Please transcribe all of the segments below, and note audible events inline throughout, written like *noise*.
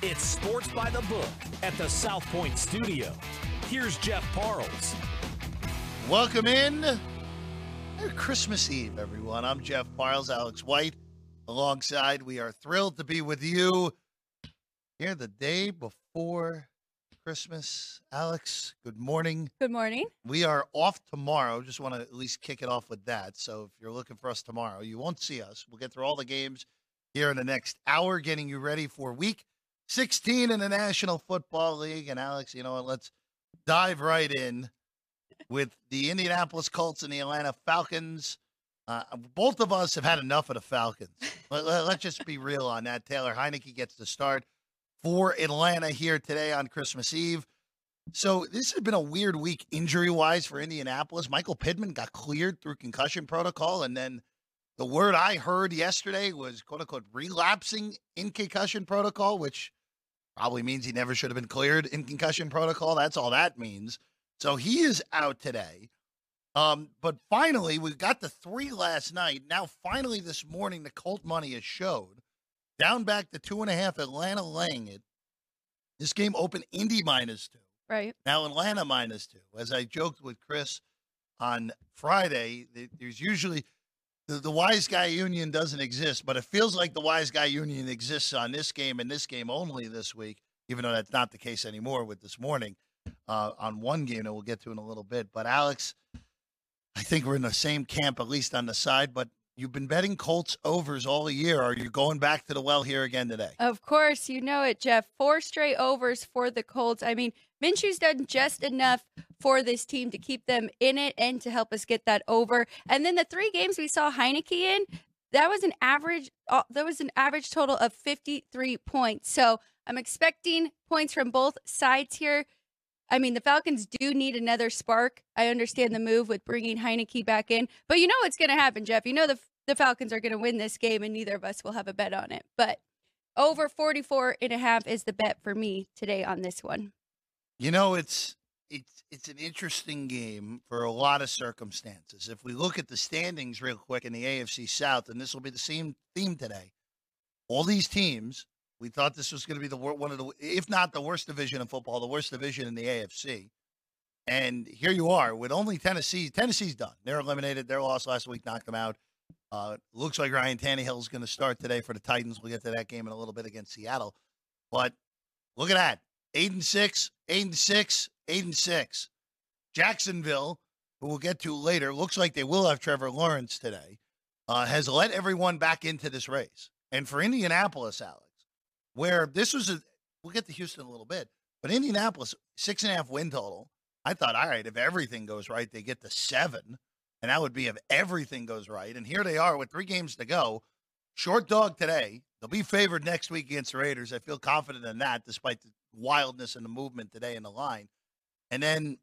It's Sports by the Book at the South Point Studio. Here's Jeff Parles. Welcome in. Christmas Eve, everyone. I'm Jeff Parles, Alex White, alongside. We are thrilled to be with you here the day before Christmas. Alex, good morning. Good morning. We are off tomorrow. Just want to at least kick it off with that. So if you're looking for us tomorrow, you won't see us. We'll get through all the games here in the next hour, getting you ready for week 16 in the National Football League. And Alex, you know what? Let's dive right in with the Indianapolis Colts and the Atlanta Falcons. Uh, both of us have had enough of the Falcons. let, us let, just be real on that. Taylor Heinicke gets the start for Atlanta here today on Christmas Eve. So this has been a weird week injury wise for Indianapolis. Michael Pittman got cleared through concussion protocol, and then the word I heard yesterday was quote unquote relapsing in concussion protocol, which probably means he never should have been cleared in concussion protocol. That's all that means. So he is out today. Um, but finally, we got the three last night. Now, finally, this morning, the Colt money has showed down back to two and a half. Atlanta laying it. This game opened Indy minus two. Right. Now Atlanta minus two. As I joked with Chris on Friday, there's usually the, the wise guy union doesn't exist, but it feels like the wise guy union exists on this game and this game only this week, even though that's not the case anymore with this morning uh, on one game that we'll get to in a little bit. But Alex, I think we're in the same camp, at least on the side, but You've been betting Colts overs all year. Are you going back to the well here again today? Of course, you know it, Jeff. Four straight overs for the Colts. I mean, Minshew's done just enough for this team to keep them in it and to help us get that over. And then the three games we saw Heinicke in, that was an average. Uh, that was an average total of 53 points. So I'm expecting points from both sides here. I mean, the Falcons do need another spark. I understand the move with bringing Heinicke back in, but you know what's going to happen, Jeff. You know the the Falcons are going to win this game, and neither of us will have a bet on it. But over 44 and a half is the bet for me today on this one. You know, it's it's it's an interesting game for a lot of circumstances. If we look at the standings real quick in the AFC South, and this will be the same theme today, all these teams we thought this was going to be the one of the, if not the worst division in football, the worst division in the AFC. And here you are with only Tennessee. Tennessee's done. They're eliminated. Their loss last week knocked them out. Uh, looks like Ryan Tannehill is going to start today for the Titans. We'll get to that game in a little bit against Seattle. But look at that. Eight and six, eight and six, eight and six. Jacksonville, who we'll get to later, looks like they will have Trevor Lawrence today, uh, has let everyone back into this race. And for Indianapolis, Alex, where this was a, we'll get to Houston a little bit, but Indianapolis, six and a half win total. I thought, all right, if everything goes right, they get to seven, and that would be if everything goes right. And here they are with three games to go. Short dog today. They'll be favored next week against the Raiders. I feel confident in that, despite the wildness and the movement today in the line. And then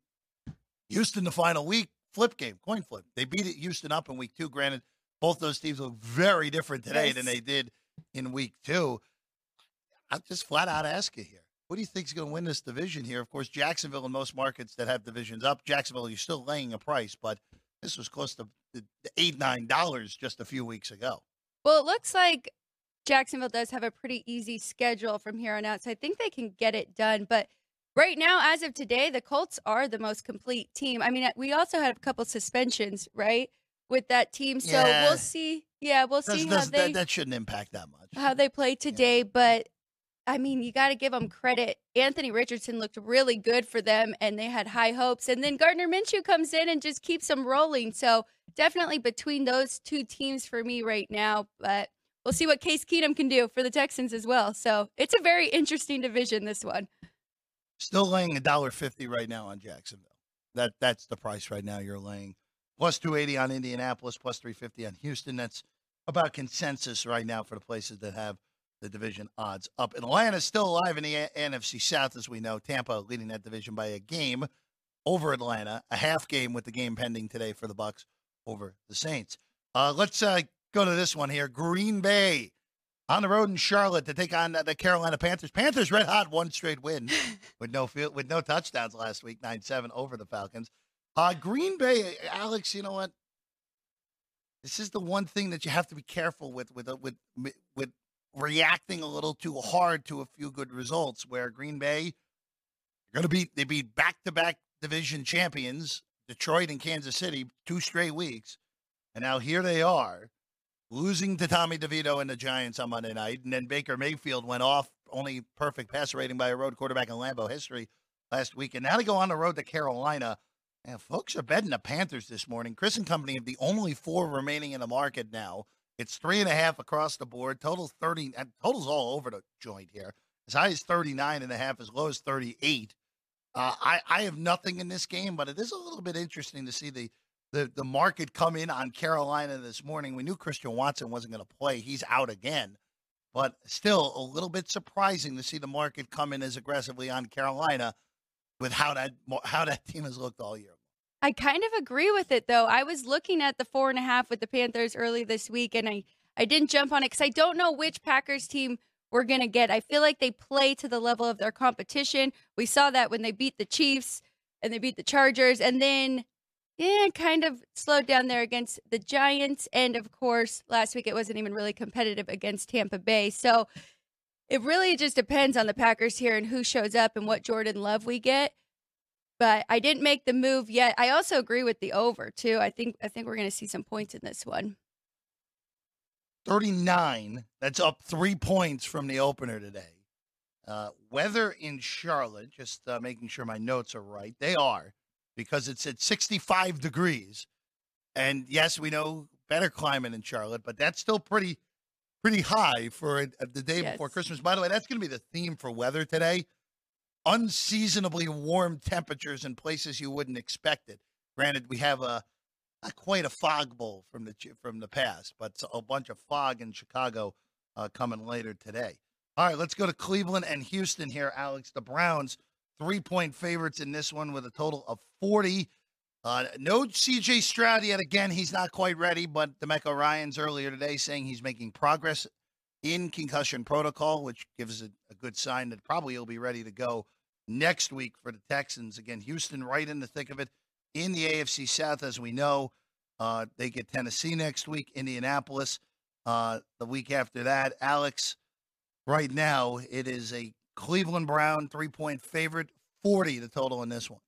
Houston, the final week, flip game, coin flip. They beat it Houston up in week two. Granted, both those teams look very different today yes. than they did in week two. I'll just flat out ask you here. What do you think is going to win this division here? Of course, Jacksonville in most markets that have divisions up. Jacksonville, you're still laying a price, but this was close to eight, nine dollars just a few weeks ago. Well, it looks like Jacksonville does have a pretty easy schedule from here on out, so I think they can get it done. But right now, as of today, the Colts are the most complete team. I mean, uh, we also had a couple suspensions, right, with that team. So yeah. we'll see. Yeah, we'll see how they. That, that, shouldn't impact that much. How they play today, yeah. but I mean, you got to give them credit. Anthony Richardson looked really good for them, and they had high hopes. And then Gardner Minshew comes in and just keeps them rolling. So definitely between those two teams for me right now. But we'll see what Case Keenum can do for the Texans as well. So it's a very interesting division. This one. Still laying a dollar fifty right now on Jacksonville. That that's the price right now. You're laying plus two eighty on Indianapolis, plus three fifty on Houston. That's about consensus right now for the places that have the division odds up. And Atlanta's still alive in the a- NFC South, as we know. Tampa leading that division by a game over Atlanta, a half game with the game pending today for the Bucs over the Saints. Uh, let's uh, go to this one here. Green Bay on the road in Charlotte to take on the Carolina Panthers. Panthers red hot, one straight win *laughs* with no field, with no touchdowns last week, nine seven over the Falcons. Uh, Green Bay, Alex, you know what? This is the one thing that you have to be careful with with uh, with with reacting a little too hard to a few good results where Green Bay going to be they beat back-to-back division champions Detroit and Kansas City two straight weeks and now here they are losing to Tommy DeVito and the Giants on Monday night and then Baker Mayfield went off only perfect passer rating by a road quarterback in Lambeau history last week and now they go on the road to Carolina and folks are betting the Panthers this morning. Chris and Company have the only four remaining in the market now. It's three and a half across the board. Total 30, totals all over the joint here. As high as 39 and a half, as low as 38. Uh, I, I have nothing in this game, but it is a little bit interesting to see the, the, the market come in on Carolina this morning. We knew Christian Watson wasn't going to play. He's out again. But still a little bit surprising to see the market come in as aggressively on Carolina with how that how that team has looked all year. I kind of agree with it though. I was looking at the four and a half with the Panthers early this week, and I I didn't jump on it because I don't know which Packers team we're gonna get. I feel like they play to the level of their competition. We saw that when they beat the Chiefs and they beat the Chargers, and then yeah, kind of slowed down there against the Giants, and of course last week it wasn't even really competitive against Tampa Bay. So it really just depends on the Packers here and who shows up and what Jordan Love we get but I didn't make the move yet. I also agree with the over too. I think I think we're going to see some points in this one. 39. That's up 3 points from the opener today. Uh, weather in Charlotte, just uh, making sure my notes are right. They are because it's at 65 degrees. And yes, we know better climate in Charlotte, but that's still pretty pretty high for a, a, the day yes. before Christmas. By the way, that's going to be the theme for weather today unseasonably warm temperatures in places you wouldn't expect it. Granted, we have a not quite a fog bowl from the from the past, but a bunch of fog in Chicago uh, coming later today. All right, let's go to Cleveland and Houston here, Alex. The Browns three point favorites in this one with a total of forty. Uh, no CJ Stroud yet. Again, he's not quite ready, but DeMeco Ryans earlier today saying he's making progress in concussion protocol, which gives a, a good sign that probably he'll be ready to go next week for the Texans. Again, Houston right in the thick of it in the AFC South, as we know. Uh, they get Tennessee next week, Indianapolis uh, the week after that. Alex, right now, it is a Cleveland Brown three point favorite, 40 the total in this one.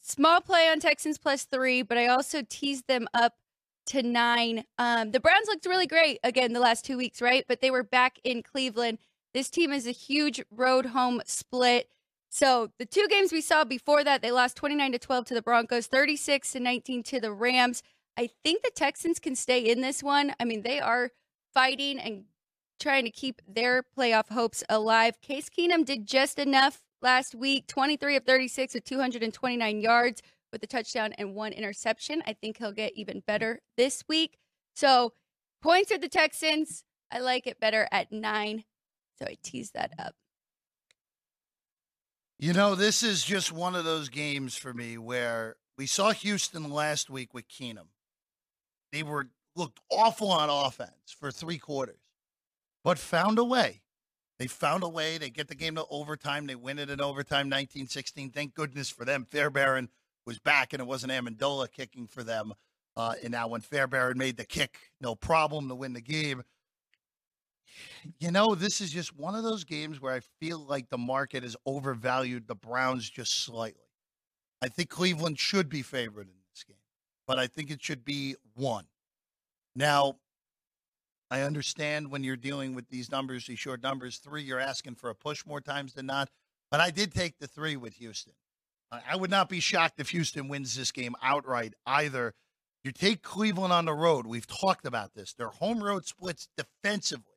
Small play on Texans plus three, but I also teased them up to nine. Um, the Browns looked really great again the last two weeks, right? But they were back in Cleveland. This team is a huge road home split. So the two games we saw before that, they lost 29 to 12 to the Broncos, 36 to 19 to the Rams. I think the Texans can stay in this one. I mean, they are fighting and trying to keep their playoff hopes alive. Case Keenum did just enough last week, 23 of 36 with 229 yards with a touchdown and one interception. I think he'll get even better this week. So points are the Texans. I like it better at nine. So I tease that up. You know, this is just one of those games for me where we saw Houston last week with Keenum. They were looked awful on offense for three quarters, but found a way. They found a way. They get the game to overtime. They win it in overtime, 1916. Thank goodness for them. Fairbairn was back, and it wasn't Ammendola kicking for them. Uh, and now when Fairbairn made the kick, no problem to win the game you know, this is just one of those games where I feel like the market has overvalued the Browns just slightly. I think Cleveland should be favored in this game, but I think it should be one. Now, I understand when you're dealing with these numbers, these short numbers, three, you're asking for a push more times than not. But I did take the three with Houston. I would not be shocked if Houston wins this game outright either. You take Cleveland on the road. We've talked about this. Their home road splits defensively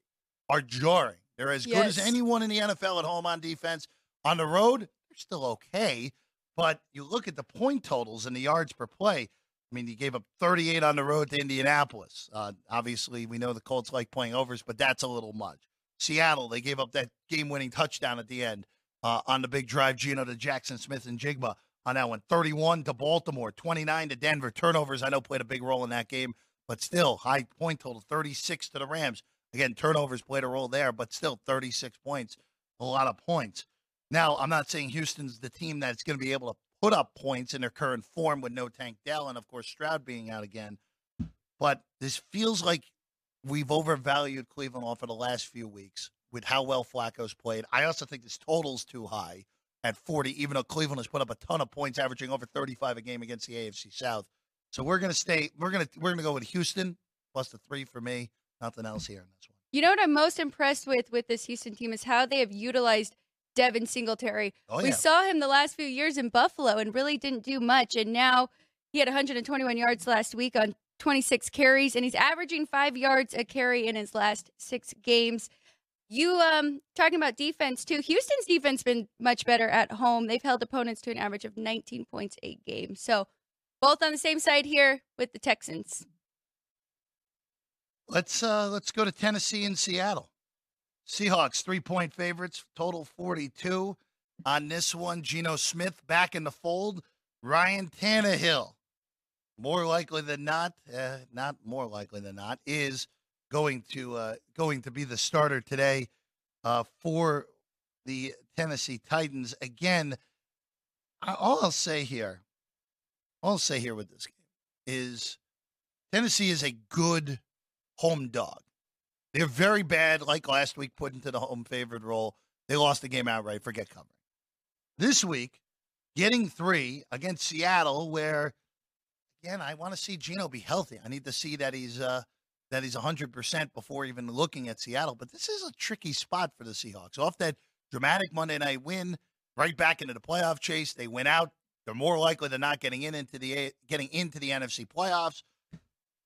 are jarring. They're as yes. good as anyone in the NFL at home on defense. On the road, they're still okay. But you look at the point totals and the yards per play. I mean, you gave up 38 on the road to Indianapolis. Uh, obviously, we know the Colts like playing overs, but that's a little much. Seattle, they gave up that game winning touchdown at the end uh, on the big drive, Geno to Jackson Smith-Njigba on that one. 31 to Baltimore, 29 to Denver. Turnovers, I know, played a big role in that game, but still, high point total, 36 to the Rams. Again, turnovers played a role there, but still 36 points, a lot of points. Now, I'm not saying Houston's the team that's going to be able to put up points in their current form with no Tank Dell and, of course, Stroud being out again. But this feels like we've overvalued Cleveland off of the last few weeks with how well Flacco's played. I also think this total's too high at 40, even though Cleveland has put up a ton of points, averaging over 35 a game against the AFC South. So we're gonna stay. We're gonna we're gonna go with Houston plus the three for me. Nothing else here in this one. You know what I'm most impressed with with this Houston team is how they have utilized Devin Singletary. Oh We yeah, saw him the last few years in Buffalo and really didn't do much. And now he had 121 yards last week on 26 carries, and he's averaging five yards a carry in his last six games. You um talking about defense too. Houston's defense been much better at home. They've held opponents to an average of 19 points a game. So both on the same side here with the Texans. Let's uh let's go to Tennessee and Seattle. Seahawks three point favorites, total 42 on this one. Geno Smith back in the fold. Ryan Tannehill, more likely than not, uh, not more likely than not, is going to uh, going to be the starter today uh, for the Tennessee Titans. Again, I- all I'll say here, all I'll say here with this game is Tennessee is a good home dog. They're very bad, like last week, put into the home favored role. They lost the game outright. Forget covering. This week, getting three against Seattle, where again I want to see Geno be healthy. I need to see that he's uh, that he's hundred percent before even looking at Seattle. But this is a tricky spot for the Seahawks. Off that dramatic Monday night win, right back into the playoff chase. They went out. They're more likely than not getting in into the getting into the NFC playoffs.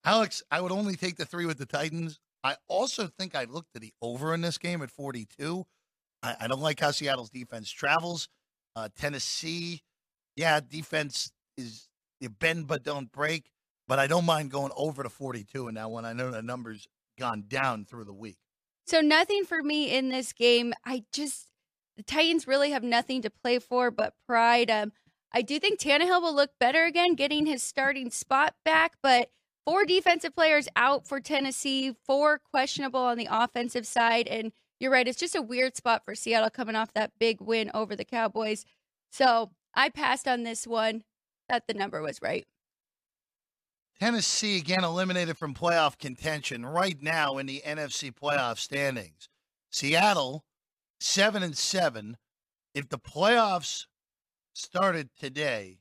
Alex, I would only take the three with the Titans. I also think I looked at the over in this game at 42. I, I don't like how Seattle's defense travels. Uh, Tennessee, yeah, defense is you bend but don't break, but I don't mind going over to 42 in that one. I know the number's gone down through the week. So nothing for me in this game. I just the Titans really have nothing to play for but pride. Um, I do think Tannehill will look better again, getting his starting spot back, but four defensive players out for Tennessee, four questionable on the offensive side, and you're right, it's just a weird spot for Seattle coming off that big win over the Cowboys. So I passed on this one. That the number was right. Tennessee again eliminated from playoff contention right now in the NFC playoff standings. Seattle seven and seven. If the playoffs started today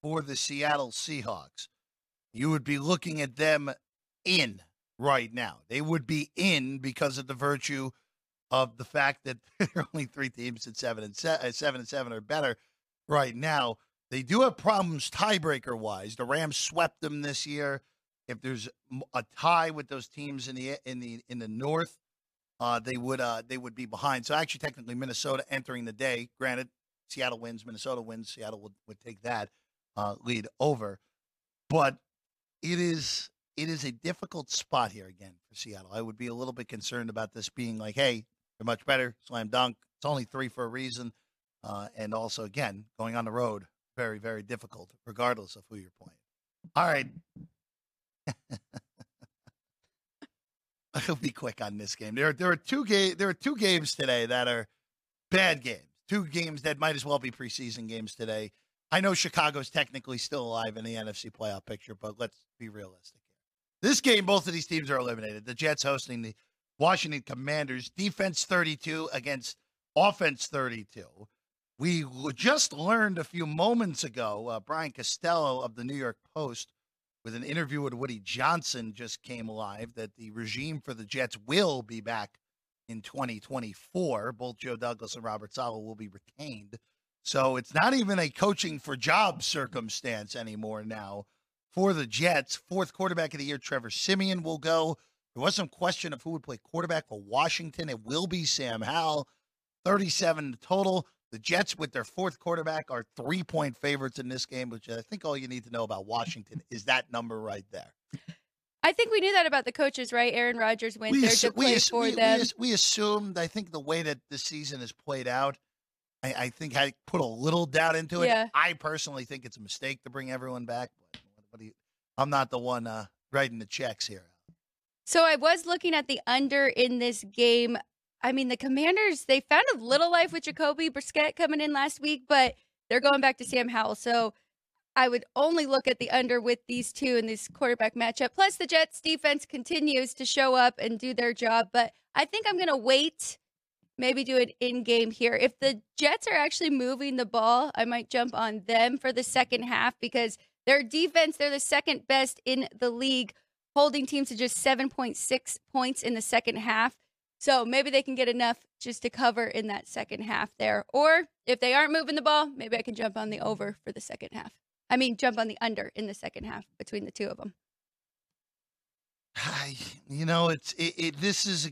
for the Seattle Seahawks, you would be looking at them in right now. They would be in because of the virtue of the fact that *laughs* there are only three teams at seven and se- uh, seven and seven or better right now. They do have problems tiebreaker wise. The Rams swept them this year. If there's a tie with those teams in the in the in the North, uh, they would uh, they would be behind. So actually, technically, Minnesota entering the day. Granted, Seattle wins, Minnesota wins. Seattle would, would take that uh, lead over, but it is it is a difficult spot here again for Seattle. I would be a little bit concerned about this being like, hey, they're much better, slam dunk. It's only three for a reason, uh, and also again going on the road, very very difficult, regardless of who you're playing. All right. *laughs* I'll be quick on this game. There, there are two ga- There are two games today that are bad games. Two games that might as well be preseason games today. I know Chicago's technically still alive in the NFC playoff picture, but let's be realistic here. This game, both of these teams are eliminated. The Jets hosting the Washington Commanders. Defense 32 against offense 32. We just learned a few moments ago, uh, Brian Costello of the New York Post, with an interview with Woody Johnson, just came alive that the regime for the Jets will be back in 2024. Both Joe Douglas and Robert Saleh will be retained. So it's not even a coaching for job circumstance anymore now for the Jets. Fourth quarterback of the year, Trevor Siemian will go. There was some question of who would play quarterback for Washington. It will be Sam Howell. 37 total. The Jets, with their fourth quarterback, are three point favorites in this game, which I think all you need to know about Washington is that number right there. I think we knew that about the coaches, right? Aaron Rodgers went there to play assu- for we, them. we we assumed, I think the way that the season has played out, I, I think I put a little doubt into it. Yeah. I personally think it's a mistake to bring everyone back, but what you, I'm not the one uh, writing the checks here. So I was looking at the under in this game. I mean, the Commanders, they found a little life with Jacoby Brissett coming in last week, but they're going back to Sam Howell. So I would only look at the under with these two in this quarterback matchup. Plus, the Jets defense continues to show up and do their job. But I think I'm going to wait, maybe do an in game here. If the Jets are actually moving the ball, I might jump on them for the second half because their defense, they're the second best in the league, holding teams to just 7.6 points in the second half. So maybe they can get enough just to cover in that second half there. Or if they aren't moving the ball, maybe I can jump on the over for the second half. I mean, jump on the under in the second half between the two of them. *sighs* You know, it's it, it this is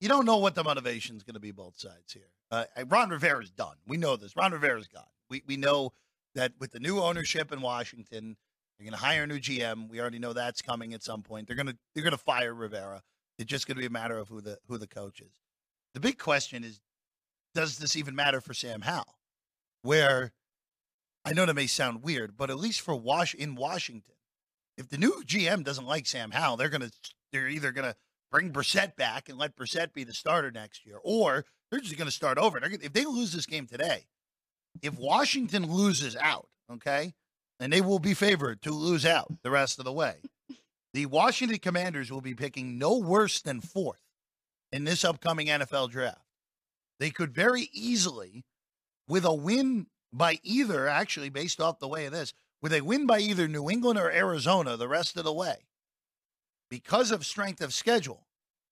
you don't know what the motivation is going to be both sides here. Uh, Ron is done. We know this. Ron Rivera's gone. We we know that with the new ownership in Washington, they're going to hire a new GM. We already know that's coming at some point. They're going to they're going to fire Rivera. It's just going to be a matter of who the who the coach is. The big question is, does this even matter for Sam Howell? Where I know that may sound weird, but at least for Wash in Washington, if the new GM doesn't like Sam Howell, they're gonna they're either gonna bring Brissett back and let Brissett be the starter next year, or they're just gonna start over. If they lose this game today, if Washington loses out, okay, and they will be favored to lose out the rest of the way, the Washington Commanders will be picking no worse than fourth in this upcoming NFL draft. They could very easily, with a win by either, actually, based off the way of this, with a win by either New England or Arizona the rest of the way, because of strength of schedule,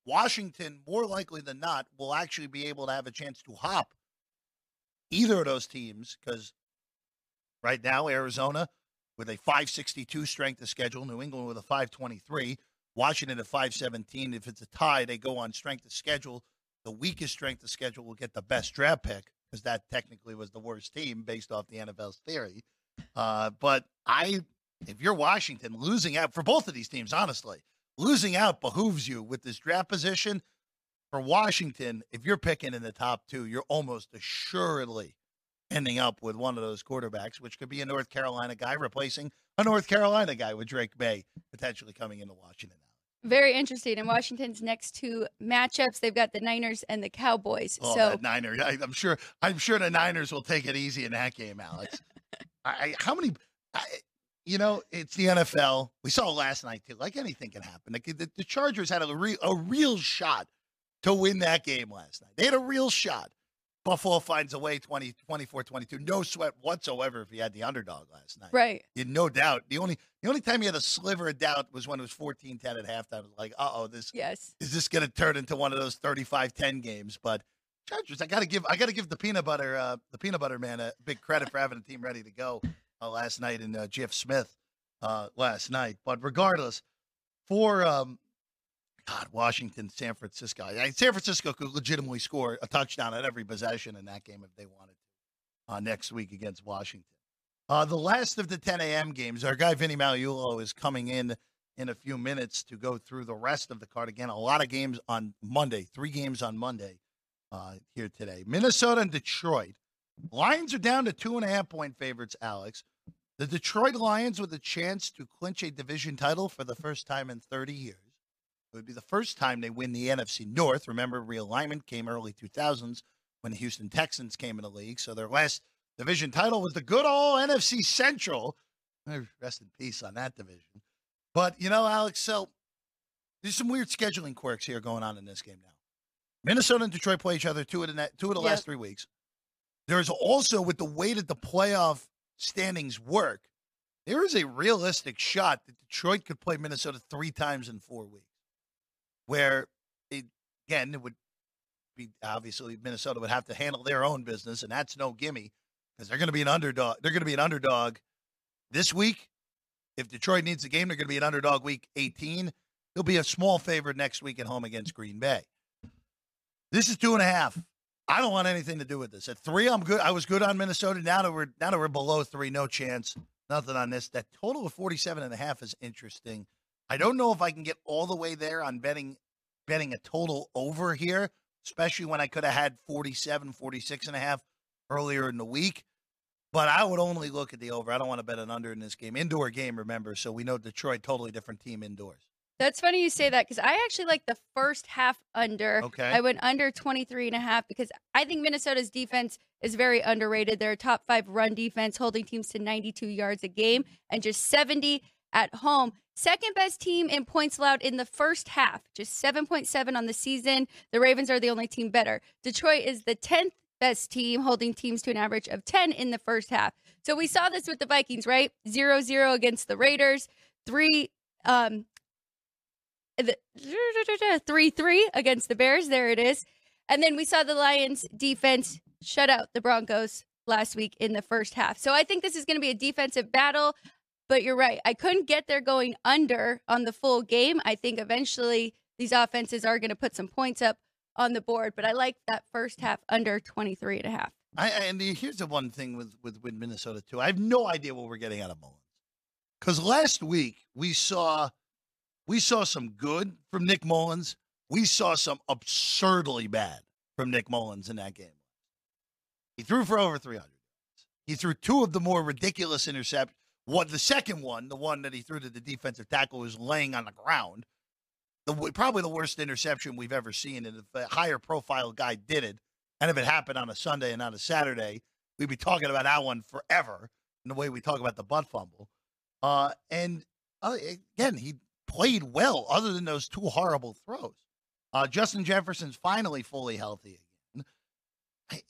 Washington, more likely than not, will actually be able to have a chance to hop either of those teams because right now, Arizona with a 562 strength of schedule, New England with a 523, Washington at 517. If it's a tie, they go on strength of schedule. The weakest strength of schedule will get the best draft pick because that technically was the worst team based off the NFL's theory. Uh, but I, if you're Washington, losing out for both of these teams, honestly, losing out behooves you with this draft position. For Washington, if you're picking in the top two, you're almost assuredly ending up with one of those quarterbacks, which could be a North Carolina guy replacing a North Carolina guy with Drake Maye potentially coming into Washington now. Very interesting. In Washington's next two matchups, they've got the Niners and the Cowboys. Oh, so Niners, I, am sure. I'm sure the Niners will take it easy in that game, Alex. *laughs* I, how many? I, you know, it's the NFL. We saw last night too. Like anything can happen. The, the, the Chargers had a, re, a real shot to win that game last night. They had a real shot. Buffalo finds a way 20, 24 22. No sweat whatsoever if he had the underdog last night. Right. You no doubt. The only the only time he had a sliver of doubt was when it was 14 10 at halftime. Like, uh oh, this yes. is this gonna turn into one of those 35 10 games. But Chargers, I gotta give I gotta give the peanut butter uh, the peanut butter man a big credit for having a team ready to go uh, last night in uh, Giff Smith uh, last night. But regardless, for um, God, Washington, San Francisco. I, San Francisco could legitimately score a touchdown at every possession in that game if they wanted to uh, next week against Washington. Uh, the last of the 10 a.m. games, our guy Vinny Magliulo is coming in in a few minutes to go through the rest of the card. Again, a lot of games on Monday, three games on Monday uh, here today. Minnesota and Detroit. Lions are down to two and a half point favorites, Alex. The Detroit Lions with a chance to clinch a division title for the first time in 30 years. It would be the first time they win the NFC North. Remember, realignment came early 2000s when the Houston Texans came in the league. So their last division title was the good old NFC Central. Rest in peace on that division. But, you know, Alex, so there's some weird scheduling quirks here going on in this game now. Minnesota and Detroit play each other two of the, two of the yep. last three weeks. There's also, with the way that the playoff standings work, there is a realistic shot that Detroit could play Minnesota three times in four weeks where it, again it would be obviously Minnesota would have to handle their own business, and that's no gimme because they're going to be an underdog. They're going to be an underdog this week. If Detroit needs a game, they're going to be an underdog week 18. They'll be a small favorite next week at home against Green Bay. This is two and a half. I don't want anything to do with this. At three, I'm good. I was good on Minnesota. Now that we're now that we're below three, no chance. Nothing on this. That total of 47 and a half is interesting. I don't know if I can get all the way there on betting betting a total over here, especially when I could have had 47, 46 and a half earlier in the week. But I would only look at the over. I don't want to bet an under in this game. Indoor game, remember. So we know Detroit, totally different team indoors. That's funny you say that because I actually like the first half under. Okay. I went under 23 and a half because I think Minnesota's defense is very underrated. They're a top five run defense, holding teams to 92 yards a game and just 70 at home. Second best team in points allowed in the first half, just 7.7 on the season. The Ravens are the only team better. Detroit is the 10th best team, holding teams to an average of 10 in the first half. So we saw this with the Vikings, right? 0 0 against the Raiders, 3 um, three three against the Bears. There it is. And then we saw the Lions defense shut out the Broncos last week in the first half. So I think this is going to be a defensive battle. But you're right. I couldn't get there going under on the full game. I think eventually these offenses are going to put some points up on the board. But I like that first half under 23 and a half. I, and here's the one thing with, with, with Minnesota, too. I have no idea what we're getting out of Mullens. Because last week we saw we saw some good from Nick Mullens. We saw some absurdly bad from Nick Mullens in that game. He threw for over 300. He threw two of the more ridiculous interceptions. What the second one, the one that he threw to the defensive tackle, was laying on the ground. The probably the worst interception we've ever seen. And if a higher profile guy did it, and if it happened on a Sunday and not a Saturday, we'd be talking about that one forever. In the way we talk about the butt fumble. Uh, and uh, again, he played well, other than those two horrible throws. Uh, Justin Jefferson's finally fully healthy again. I,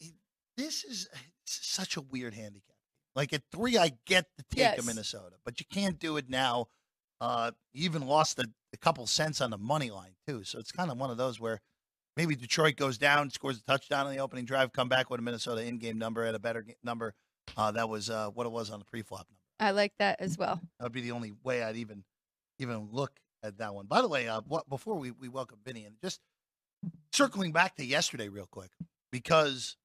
this is such a weird handicap. Like at three, I get the take yes. of Minnesota, but you can't do it now. Uh, you even lost a, a couple cents on the money line too, so it's kind of one of those where maybe Detroit goes down, scores a touchdown on the opening drive, come back with a Minnesota in-game number at a better number. Uh, that was uh, what it was on the pre-flop number. I like that as well. That would be the only way I'd even even look at that one. By the way, uh, what, before we, we welcome Vinny, and just circling back to yesterday real quick, because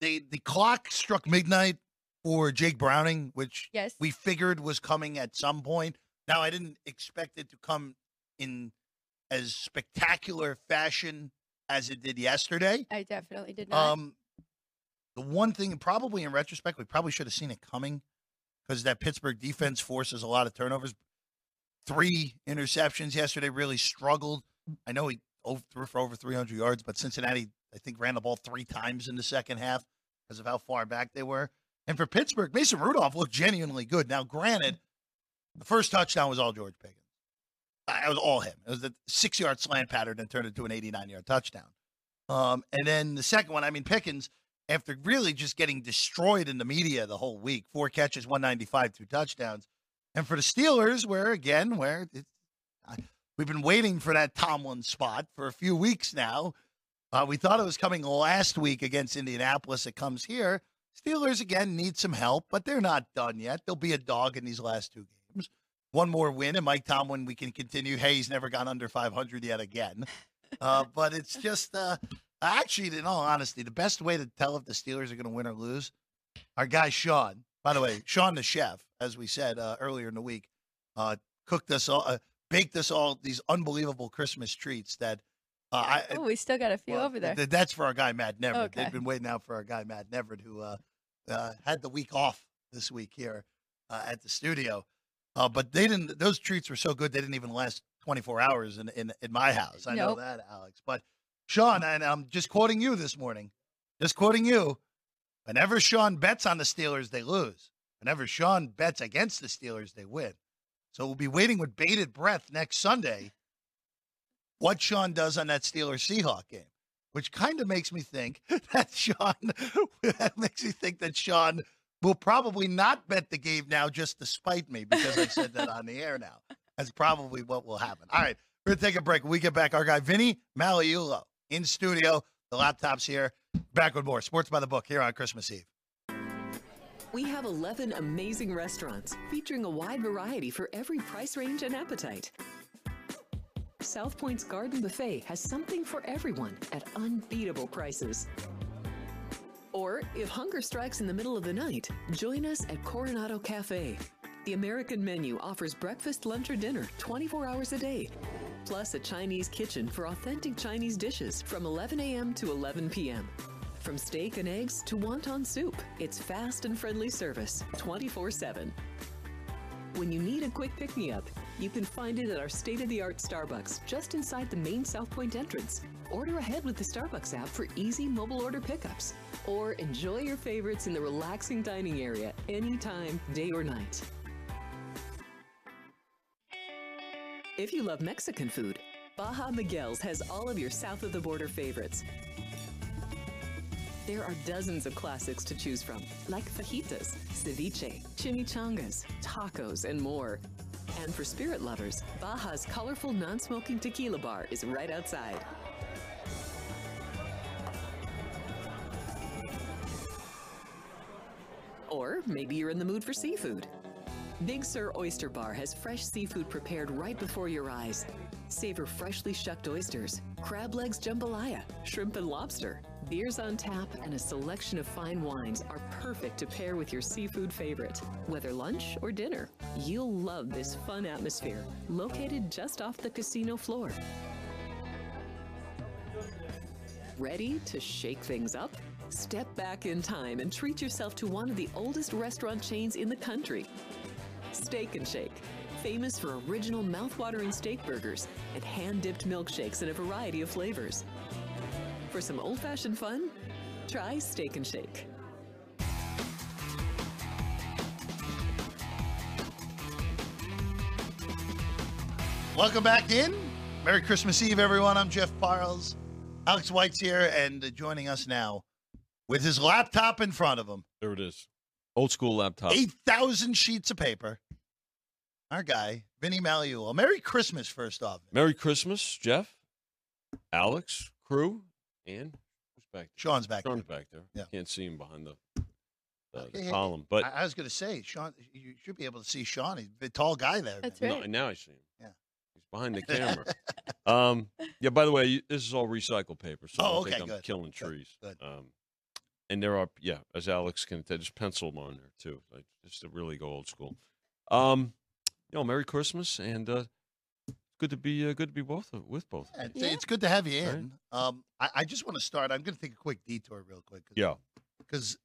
they the clock struck midnight for Jake Browning, which yes. we figured was coming at some point. Now I didn't expect it to come in as spectacular fashion as it did yesterday. I definitely did not. Um, the one thing, probably in retrospect, we probably should have seen it coming because that Pittsburgh defense forces a lot of turnovers. Three interceptions yesterday, really struggled. I know he threw for over 300 yards, but Cincinnati, I think, ran the ball three times in the second half because of how far back they were. And for Pittsburgh, Mason Rudolph looked genuinely good. Now, granted, the first touchdown was all George Pickens. It was all him. It was a six yard slant pattern and turned into an 89 yard touchdown. Um, and then the second one, I mean, Pickens, after really just getting destroyed in the media the whole week, four catches, 195, two touchdowns. And for the Steelers, where again, where I, we've been waiting for that Tomlin spot for a few weeks now. Uh, we thought it was coming last week against Indianapolis. It comes here. Steelers again need some help, but they're not done yet. There'll be a dog in these last two games. One more win, and Mike Tomlin, we can continue. Hey, he's never gone under 500 yet again. Uh, *laughs* but it's just, uh, Actually, in all honesty, the best way to tell if the Steelers are going to win or lose, our guy Sean. By the way, Sean the chef, as we said uh, earlier in the week, uh, cooked us all, uh, baked us all these unbelievable Christmas treats that. Uh, I, oh, we still got a few well, over there. Th- that's for our guy Matt Neverett. Okay. They've been waiting out for our guy Matt Neverett, who uh, uh, had the week off this week here at the studio. but they didn't; those treats were so good they didn't even last 24 hours in in, in my house. I nope. know that, Alex. But Sean, and I'm just quoting you this morning, just quoting you. Whenever Sean bets on the Steelers, they lose. Whenever Sean bets against the Steelers, they win. So we'll be waiting with bated breath next Sunday what Sean does on that Steelers Seahawk game, which kind of makes me think *laughs* that Sean that makes me think that Sean will probably not bet the game now just to spite me because I said that on the air now. That's probably what will happen. All right, we're gonna take a break. When we get back, our guy Vinny Magliulo in studio. The laptop's here. Back with more Sports by the Book here on Christmas Eve. We have 11 amazing restaurants featuring a wide variety for every price range and appetite. South Point's Garden Buffet has something for everyone at unbeatable prices. Or if hunger strikes in the middle of the night, join us at Coronado Cafe. The American menu offers breakfast, lunch, or dinner 24 hours a day plus a Chinese kitchen for authentic Chinese dishes from 11 a.m. to 11 p.m. From steak and eggs to wonton soup, it's fast and friendly service 24 7. When you need a quick pick me up, You can find it at our state of the art Starbucks just inside the main South Point entrance. Order ahead with the Starbucks app for easy mobile order pickups. Or enjoy your favorites in the relaxing dining area anytime, day or night. If you love Mexican food, Baja Miguel's has all of your south of the border favorites. There are dozens of classics to choose from, like fajitas, ceviche, chimichangas, tacos, and more. And for spirit lovers, Baja's colorful non smoking tequila bar is right outside. Or maybe you're in the mood for seafood. Big Sur Oyster Bar has fresh seafood prepared right before your eyes. Savor freshly shucked oysters, crab legs jambalaya, shrimp and lobster. Beers on tap and a selection of fine wines are perfect to pair with your seafood favorite. Whether lunch or dinner, you'll love this fun atmosphere, located just off the casino floor. Ready to shake things up? Step back in time and treat yourself to one of the oldest restaurant chains in the country. Steak and Shake, famous for original mouth-watering steak burgers and hand-dipped milkshakes in a variety of flavors. For some old-fashioned fun, try Steak and Shake. Welcome back in. Merry Christmas Eve, everyone. I'm Jeff Parles. Alex White's here, and joining us now with his laptop in front of him, There it is. Old school laptop. 8,000 sheets of paper. Our guy, Vinny Magliulo. Merry Christmas, first off. Merry Christmas, Jeff, Alex, crew, and who's back there? Sean's back Sean's back there. Yeah. Can't see him behind the, the, the Okay, column. But I, I was going to say, Sean, you should be able to see Sean. He's a tall guy there. That's man. no, now I see him. Yeah. He's behind the *laughs* camera. um, yeah, by the way, this is all recycled paper, so I Oh, don't think okay, I'm good, killing good, trees. good. Um, and there are, yeah, as Alex can tell, there's pencil on there too. Like, just to really go old school. Um, you know, Merry Christmas, and uh, good to be uh, good to be both of, with both. of you. It's, it's good to have you Right. in. Um, I, I just want to start. I'm going to take a quick detour real quick. Cause, Yeah. Because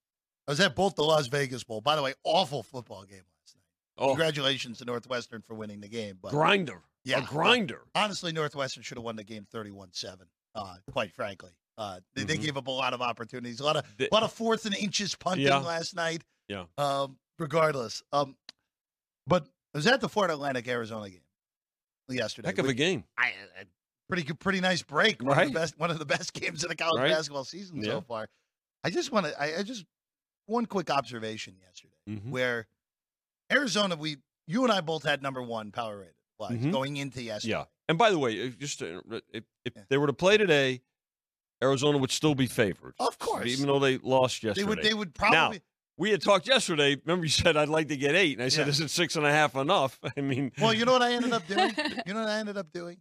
I was at both the Las Vegas Bowl. By the way, awful football game last night. Oh, Congratulations to Northwestern for winning the game. But grinder. Yeah. grinder. honestly, Northwestern should have won the game 31 7, uh, quite frankly. Uh, they, they Mhm. gave up a lot of opportunities, a lot of The- a lot of fourth and inches punting Yeah. last night. Yeah. Um, regardless, um, but I was at the Florida Atlantic Arizona game yesterday. Heck of a game. I, I- pretty good, pretty nice break. One of Right. the best, one of the best *laughs* games in the college Right. basketball season Yeah. so far. I just want to, I, I just one quick observation yesterday Mhm. where Arizona, we, you and I both had number one power rated Mhm. going into yesterday. Yeah. And by the way, if, just if, if Yeah. they were to play today, Arizona would still be favored, Of course, even though they lost yesterday. they would, they would probably. Now, we had talked yesterday. Remember, you said I'd like to get eight, and I said, Yeah. "Isn't six and a half enough?" *laughs* I mean, Well, you know what I ended up doing? *laughs* you know what I ended up doing?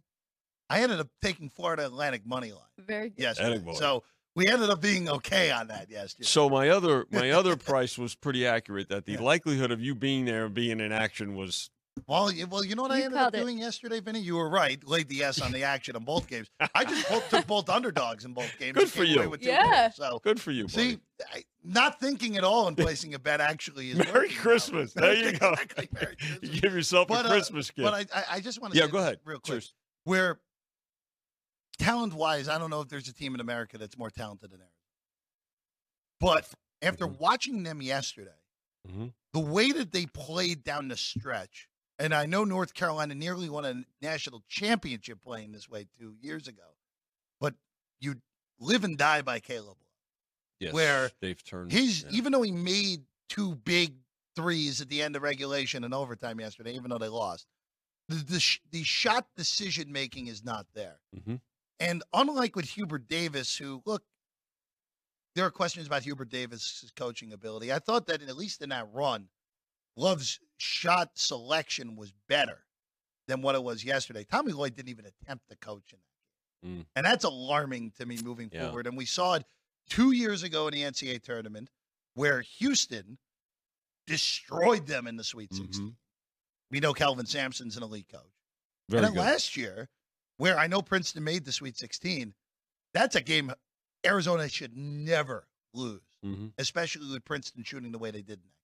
I ended up taking Florida Atlantic money line Very good. yesterday. So we ended up being okay on that yesterday. so my other my other *laughs* price was pretty accurate. That the Yeah. likelihood of you being there and being in action was well, you, well, you know what I ended up it. doing yesterday, Vinny? You were right. Laid the S on the action in both games. *laughs* I just both, took both underdogs in both games. Good for you. with Yeah. winners. So good for you. see, I, not thinking at all and placing a bet actually is *laughs* Merry working now. Christmas. *laughs* There you go. Exactly. Merry buddy. Give yourself But, a uh, Christmas gift. But I, I, I just want to yeah, say go ahead. real quick. Cheers. where talent wise, I don't know if there's a team in America that's more talented than Arizona. But after Mhm. watching them yesterday, Mhm. the way that they played down the stretch, and I know North Carolina nearly won a national championship playing this way two years ago, but you live and die by Caleb. Yes, where they've turned. He's yeah. even though he made two big threes at the end of regulation and overtime yesterday, even though they lost, the the, the shot decision making is not there. Mhm. And unlike with Hubert Davis, who look, there are questions about Hubert Davis' coaching ability. I thought that at least in that run, Love's shot selection was better than what it was yesterday. Tommy Lloyd didn't even attempt to coach in that game. Mm. And that's alarming to me moving Yeah. forward. And we saw it two years ago in the NCAA tournament where Houston destroyed them in the Sweet 16. Mhm. We know Kelvin Sampson's an elite coach. Very and then good. last year, where I know Princeton made the Sweet 16, that's a game Arizona should never lose, Mhm. especially with Princeton shooting the way they did in that game.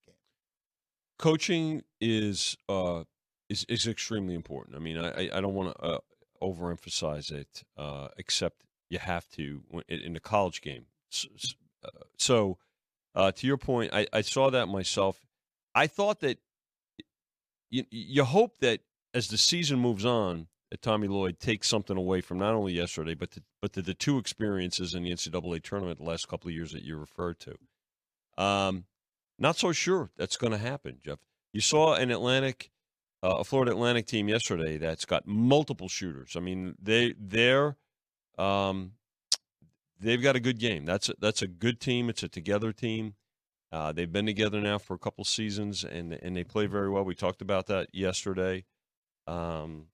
Coaching is uh is is extremely important. I mean, I I- don't want to uh, overemphasize it, uh, except you have to in the college game. Uh, So, uh, to your point, I, I saw that myself. I thought that you you hope that as the season moves on, that Tommy Lloyd takes something away from not only yesterday, but the, but the, the two experiences in the NCAA tournament the last couple of years that you referred to. Um, not so sure that's going to happen, Jeff. You saw an Atlantic, uh, a Florida Atlantic team yesterday that's got multiple shooters. I mean, they they're um, they've got a good game. That's a, that's a good team. It's a together team. Uh, they've been together now for a couple seasons, and and they play very well. We talked about that yesterday. Um,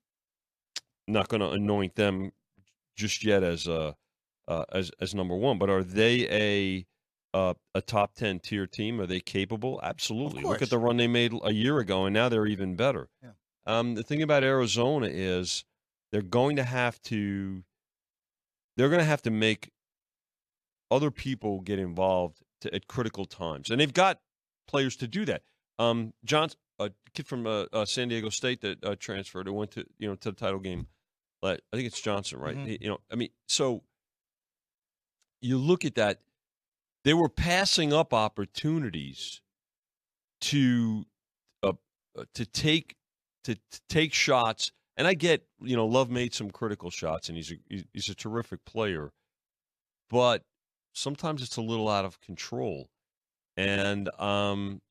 not going to anoint them just yet as a uh, as as number one, but are they a uh, a top ten tier team? Are they capable? Absolutely. Look at the run they made a year ago, and now they're even better. Yeah. Um, the thing about Arizona is they're going to have to they're going to have to make other people get involved to, at critical times, and they've got players to do that. Um, John, a kid from uh, uh, San Diego State that uh, transferred, who went to you know to the title game. Like I think it's Johnson, right? Mhm. He- you know, I mean, so you look at that. They were passing up opportunities to uh, uh, to take to, to take shots, and I get you know Love made some critical shots, and he's a, he's- a terrific player, but sometimes it's a little out of control. And um,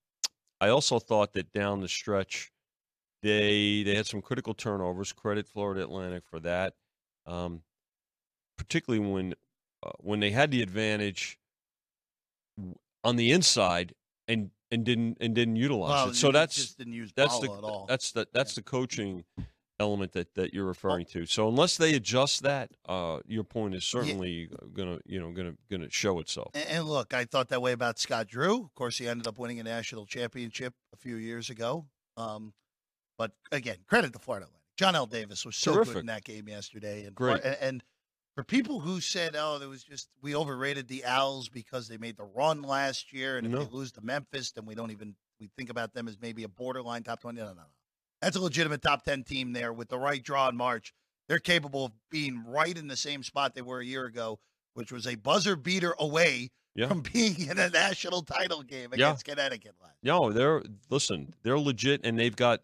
I also thought that down the stretch, they they had some critical turnovers. Credit Florida Atlantic for that, um, particularly when uh, when they had the advantage on the inside and and didn't and didn't utilize Well, it. So that's just didn't use that's Ballo the at all. that's the that's the coaching element that that you're referring to. So unless they adjust that, uh, your point is certainly gonna you know gonna gonna show itself. And, and look, I thought that way about Scott Drew. Of course, he ended up winning a national championship a few years ago. Um, but again, credit to Florida Atlantic. Johnell Davis was so good Terrific. in that game yesterday. And, Great. And, and for people who said, "Oh, there was just we overrated the Owls because they made the run last year, and if No. they lose to Memphis, then we don't even we think about them as maybe a borderline top twenty. No, no, no. That's a legitimate top ten team there with the right draw in March. They're capable of being right in the same spot they were a year ago, which was a buzzer beater away Yeah. from *laughs* being in a national title game Yeah. against Connecticut last. No, they're listen. They're legit, and they've got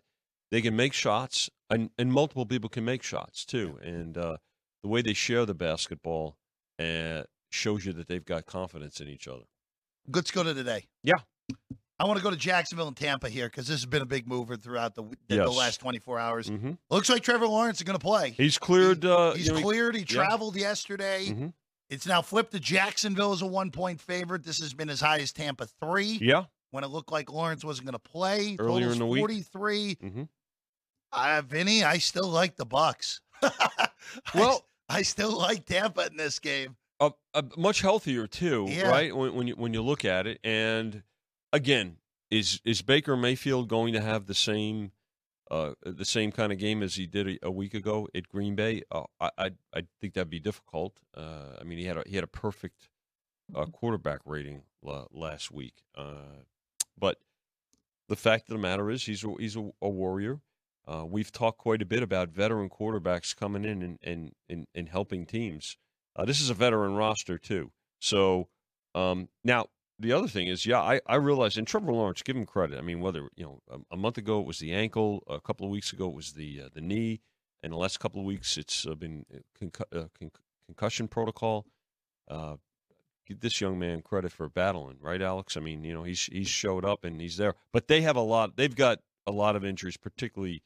they can make shots, and and multiple people can make shots too. And uh, the way they share the basketball uh, shows you that they've got confidence in each other. Let's go to today. Yeah. I want to go to Jacksonville and Tampa here because this has been a big mover throughout the the, the last 24 hours. hmm Looks like Trevor Lawrence is going to play. He's cleared. Uh, He's you know, he- cleared. He yeah. traveled yesterday. Mhm. It's now flipped to Jacksonville as a one point favorite. This has been as high as Tampa three Yeah. when it looked like Lawrence wasn't going to play. Earlier Total's in the week. 43. hmm Uh, Vinny, I still like the Bucs. *laughs* Well- I, still like Tampa in this game. uh, uh, much healthier too, Yeah. right? When, when you when you look at it, and again, is is Baker Mayfield going to have the same uh, the same kind of game as he did a, a week ago at Green Bay? Uh, I, I I think that'd be difficult. Uh, I mean, he had a, he had a perfect uh, quarterback rating la- last week, uh, but the fact of the matter is, he's a, he's a, a warrior. Uh, we've talked quite a bit about veteran quarterbacks coming in and and, and, and helping teams. Uh, this is a veteran roster too. So um, now the other thing is, yeah, I, I realize, and Trevor Lawrence, give him credit. I mean, whether you know, a, a month ago it was the ankle, a couple of weeks ago it was the uh, the knee, and the last couple of weeks it's uh, been concu- uh, con- concussion protocol. Uh, give this young man credit for battling, right, Alex? I mean, you know, he's he's showed up and he's there, but they have a lot. They've got a lot of injuries, particularly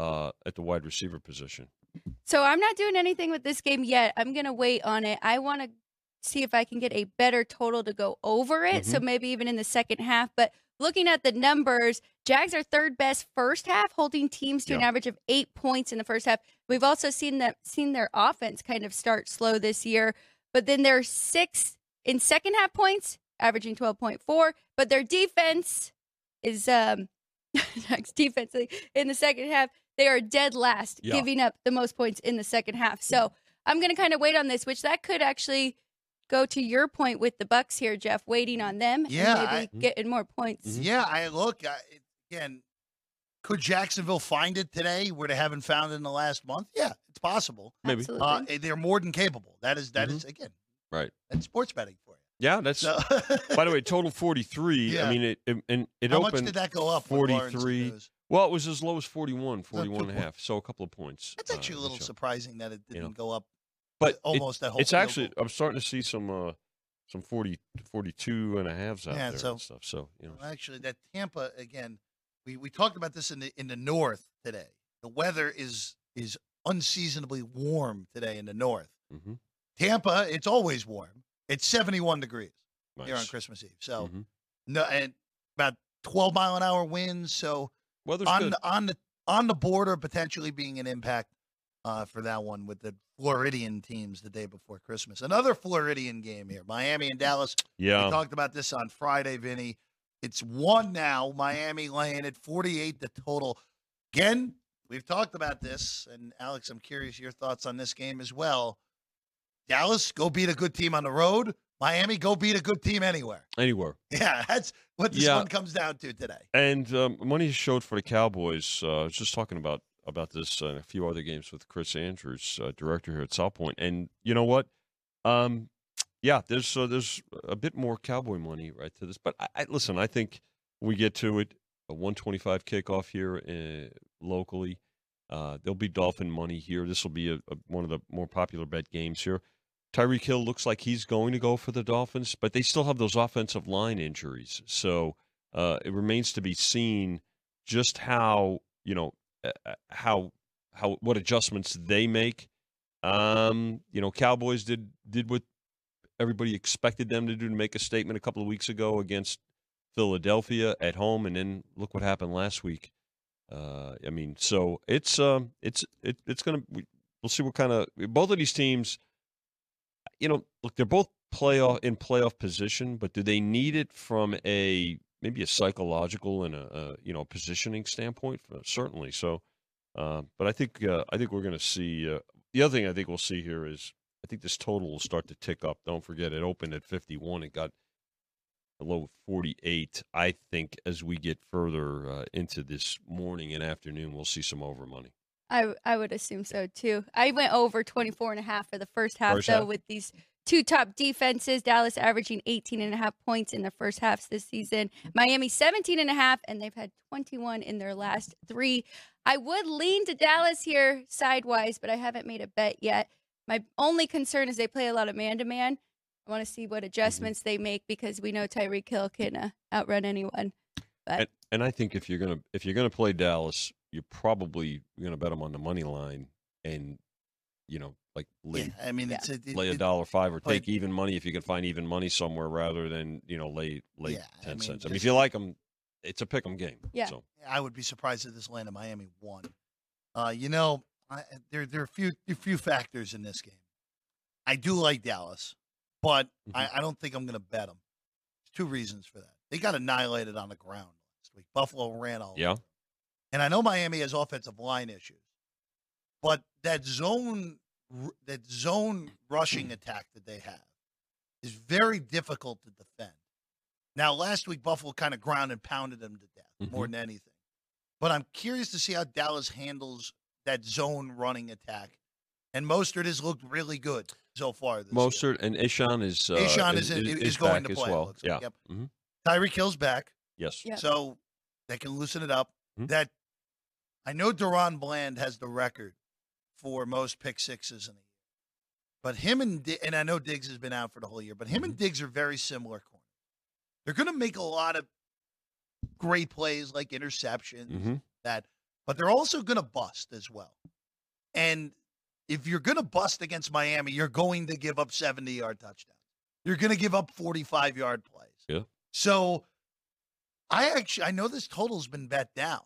uh, at the wide receiver position. So I'm not doing anything with this game yet. I'm going to wait on it. I want to see if I can get a better total to go over it. So maybe even in the second half. But looking at the numbers, Jags are third best first half, holding teams to an average of eight points in the first half. We've also seen that seen their offense kind of start slow this year, but then they're six in second half points, averaging 12.4. But their defense is um *laughs* Jags defense in the second half. They are dead last, Yeah. giving up the most points in the second half. So I'm going to kind of wait on this, which that could actually go to your point with the Bucs here, Jeff, waiting on them Yeah, and maybe I- getting more points. Mhm. Yeah, I look I, again. Could Jacksonville find it today where they haven't found it in the last month? Yeah, it's possible. Maybe. Uh, they're more than capable. That is that is Mhm. again Right. that's sports betting for you. Yeah, that's. So, By the way, *laughs* total forty three. Yeah. I mean, it, it and it how opened. much did that go up? with Lawrence and 43. News? Well, it was as low as 41, 41 and a half. So a couple of points. That's uh, actually a little surprising that it didn't know. go up. But it- almost that whole. it's actually goal. I'm starting to see some uh some 40 42 and a halves out Yeah, there so- and stuff. So, you know. Actually, that Tampa again. We we talked about this in the in the north today. The weather is is unseasonably warm today in the north. Mhm. Tampa, it's always warm. It's 71 degrees here on Christmas Eve. So Mhm. no, and about 12 mile an hour winds. So Weather's on good. the, on the on the border potentially being an impact uh, for that one with the Floridian teams the day before Christmas. Another Floridian game here, Miami and Dallas. yeah. We talked about this on Friday, Vinny. It's one now. Miami laying at 48 the total. Again, we've talked about this, and Alex, I'm curious your thoughts on this game as well. Dallas, go beat a good team on the road. Miami, go beat a good team anywhere. Anywhere. *laughs* Yeah, that's what this Yeah. one comes down to today. And um, money showed for the Cowboys. Uh, I was just talking about about this and a few other games with Chris Andrews, uh, director here at South Point. And you know what? Um, yeah, there's uh, there's a bit more Cowboy money right to this. But I, I listen. I think we get to it. A 125 kickoff here uh, locally. Uh, there'll be Dolphin money here. This will be a, a, one of the more popular bet games here. Tyreek Hill looks like he's going to go for the Dolphins, but they still have those offensive line injuries. So uh, it remains to be seen just how you know uh, uh, how how what adjustments they make. Um, you know, Cowboys did did what everybody expected them to do to make a statement a couple of weeks ago against Philadelphia at home, and then look what happened last week. Uh, I mean, so it's um, it's it, it's gonna we, we'll see what kind of both of these teams. You know, look, they're both playoff in playoff position, but do they need it from a maybe a psychological and a, a you know positioning standpoint? Certainly. So, uh, but I think uh, I think we're going to see. Uh, the other thing I think we'll see here is I think this total will start to tick up. Don't forget, it opened at 51. It got a low of 48. I think as we get further uh, into this morning and afternoon, we'll see some over money. I I would assume so too. I went over 24 and a half for the first half First though half? with these two top defenses, Dallas averaging 18 and a half points in the first halves this season. Miami 17 and a half and they've had 21 in their last 3. I would lean to Dallas here sidewise, but I haven't made a bet yet. My only concern is they play a lot of man to man. I want to see what adjustments they make because we know Tyreek Hill can uh, outrun anyone. But And, and I think if you're gonna if you're gonna play Dallas, you're probably gonna bet them on the money line and you know like lay, Yeah, I mean, it's a, it, lay a dollar five or like- take even money if you can find even money somewhere rather than you know lay lay Yeah, I ten mean, cents. I mean, if you like them, it's a pick 'em game. Yeah. So I would be surprised if this land of Miami won. Uh, you know, I, there there are a few a few factors in this game. I do like Dallas, but I, Mm-hmm. I don't think I'm going to bet them. There's two reasons for that. They got annihilated on the ground last week. Buffalo ran all. yeah, them. And I know Miami has offensive line issues, but that zone that zone rushing *clears throat* attack that they have is very difficult to defend. Now, last week Buffalo kind of ground and pounded them to death more than anything. But I'm curious to see how Dallas handles that zone running attack. And Mostert has looked really good so far. This year. Mostert and Achane is uh, Achane is, is is, is going back to as play, it well. looks like. Yeah, Yep. hmm Tyreek Hill's back. yes, Yeah. So they can loosen it up. Mhm. That I know DaRon Bland has the record for most pick sixes in a year. But him and Di- and I know Diggs has been out for the whole year, but him and Diggs are very similar corners. They're going to make a lot of great plays like interceptions hmm that, but they're also going to bust as well. And if you're going to bust against Miami, you're going to give up 70 yard touchdowns. You're going to give up 45 yard plays. Yeah. So I actually, I know this total's been bet down.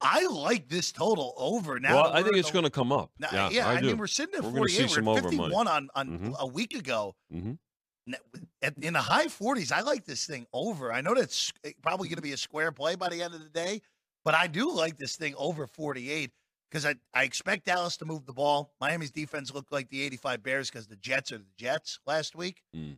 I like this total over now. well, I think it's going to come up. Now, yeah, I, do. mean, we're sitting at We're gonna see 48. some We're at over money. 51 on, on Mhm. a week ago. hmm in the high 40s, I like this thing over. I know that's probably going to be a square play by the end of the day, but I do like this thing over 48 because I, I expect Dallas to move the ball. Miami's defense looked like the 85 Bears because the Jets are the Jets last week. Mm.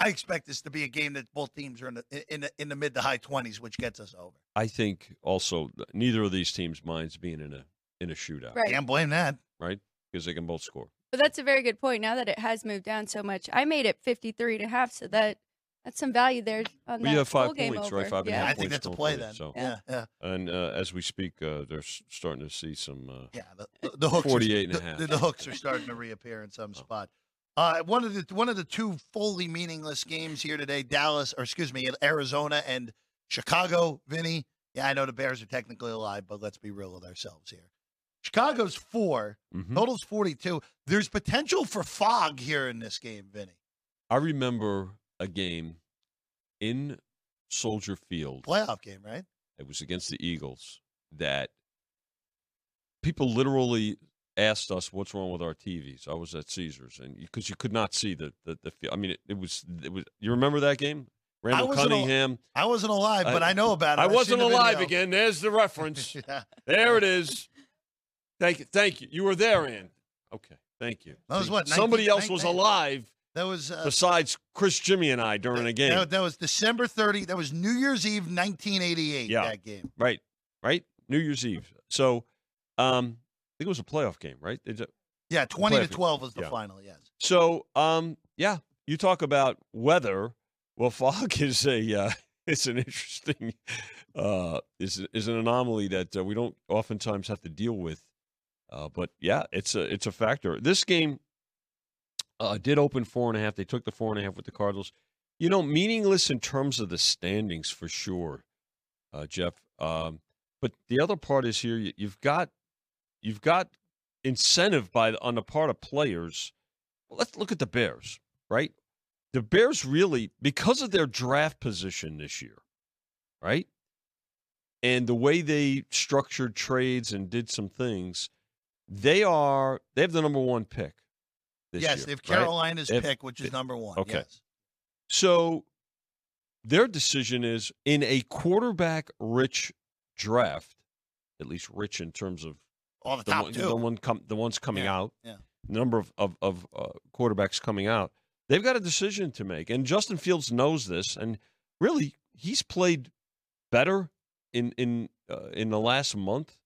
I expect this to be a game that both teams are in the in the, in the mid to high twenties, which gets us over. I think also neither of these teams minds being in a in a shootout, Right. Can't blame that. right? Because they can both score. But that's a very good point. Now that it has moved down so much, I made it 53 and a half, so that that's some value there on Well, that you have five game points, over. right? Five and a half I think points that's a going play then. so- Yeah, yeah, And uh, as we speak, uh, they're starting to see some. Uh, yeah. The, the, the hooks, 48 and are, a half. The, the hooks are starting to reappear in some Oh. spot. Uh, one of the one of the two fully meaningless games here today, Dallas, or excuse me, Arizona and Chicago. Vinny, yeah, I know the Bears are technically alive, but let's be real with ourselves here. Chicago's four, mhm. total's forty-two. There's potential for fog here in this game, Vinny. I remember a game in Soldier Field. Playoff game, right? It was against the Eagles that people literally asked us what's wrong with our TVs. I was at Caesars, and because you could not see the the, the field. I mean, it, it was it was. You remember that game? Randall al- Cunningham. I wasn't alive, but I- I know about it. I I've wasn't alive again. There's the reference. *laughs* Yeah. there it is. Thank you. Thank you. You were there, Ann. Okay. Thank you. That was what, Somebody 19 else was alive That was uh, besides Chris, Jimmy, and I during a game. That, that was December 30. That was New Year's Eve, 1988. Yeah. That game. Right, right. New Year's Eve. So, um, I think it was a playoff game, right? They ju- Yeah, 20 to Playoff game. 12 was the Yeah. final. Yes. So, um, yeah, you talk about weather. Well, *laughs* fog is a uh, it's an interesting uh, is is an anomaly that uh, we don't oftentimes have to deal with. Uh, but yeah, it's a it's a factor. This game uh, did open four and a half. They took the four and a half with the Cardinals. You know, meaningless in terms of the standings for sure, uh, Jeff. Um, but the other part is here. You, you've got you've got incentive by on the part of players. Let's look at the Bears, right? The Bears really, because of their draft position this year, right? And the way they structured trades and did some things, they are they have the number one pick. This yes, year, they have? Carolina's have- pick, which is number one. Okay. Yes. So their decision is in a quarterback rich draft, at least rich in terms of All the the top one, two. the one com- the ones coming Yeah, out, yeah. number of of, of uh, quarterbacks coming out, they've got a decision to make, and Justin Fields knows this, and really he's played better in in uh, in the last month,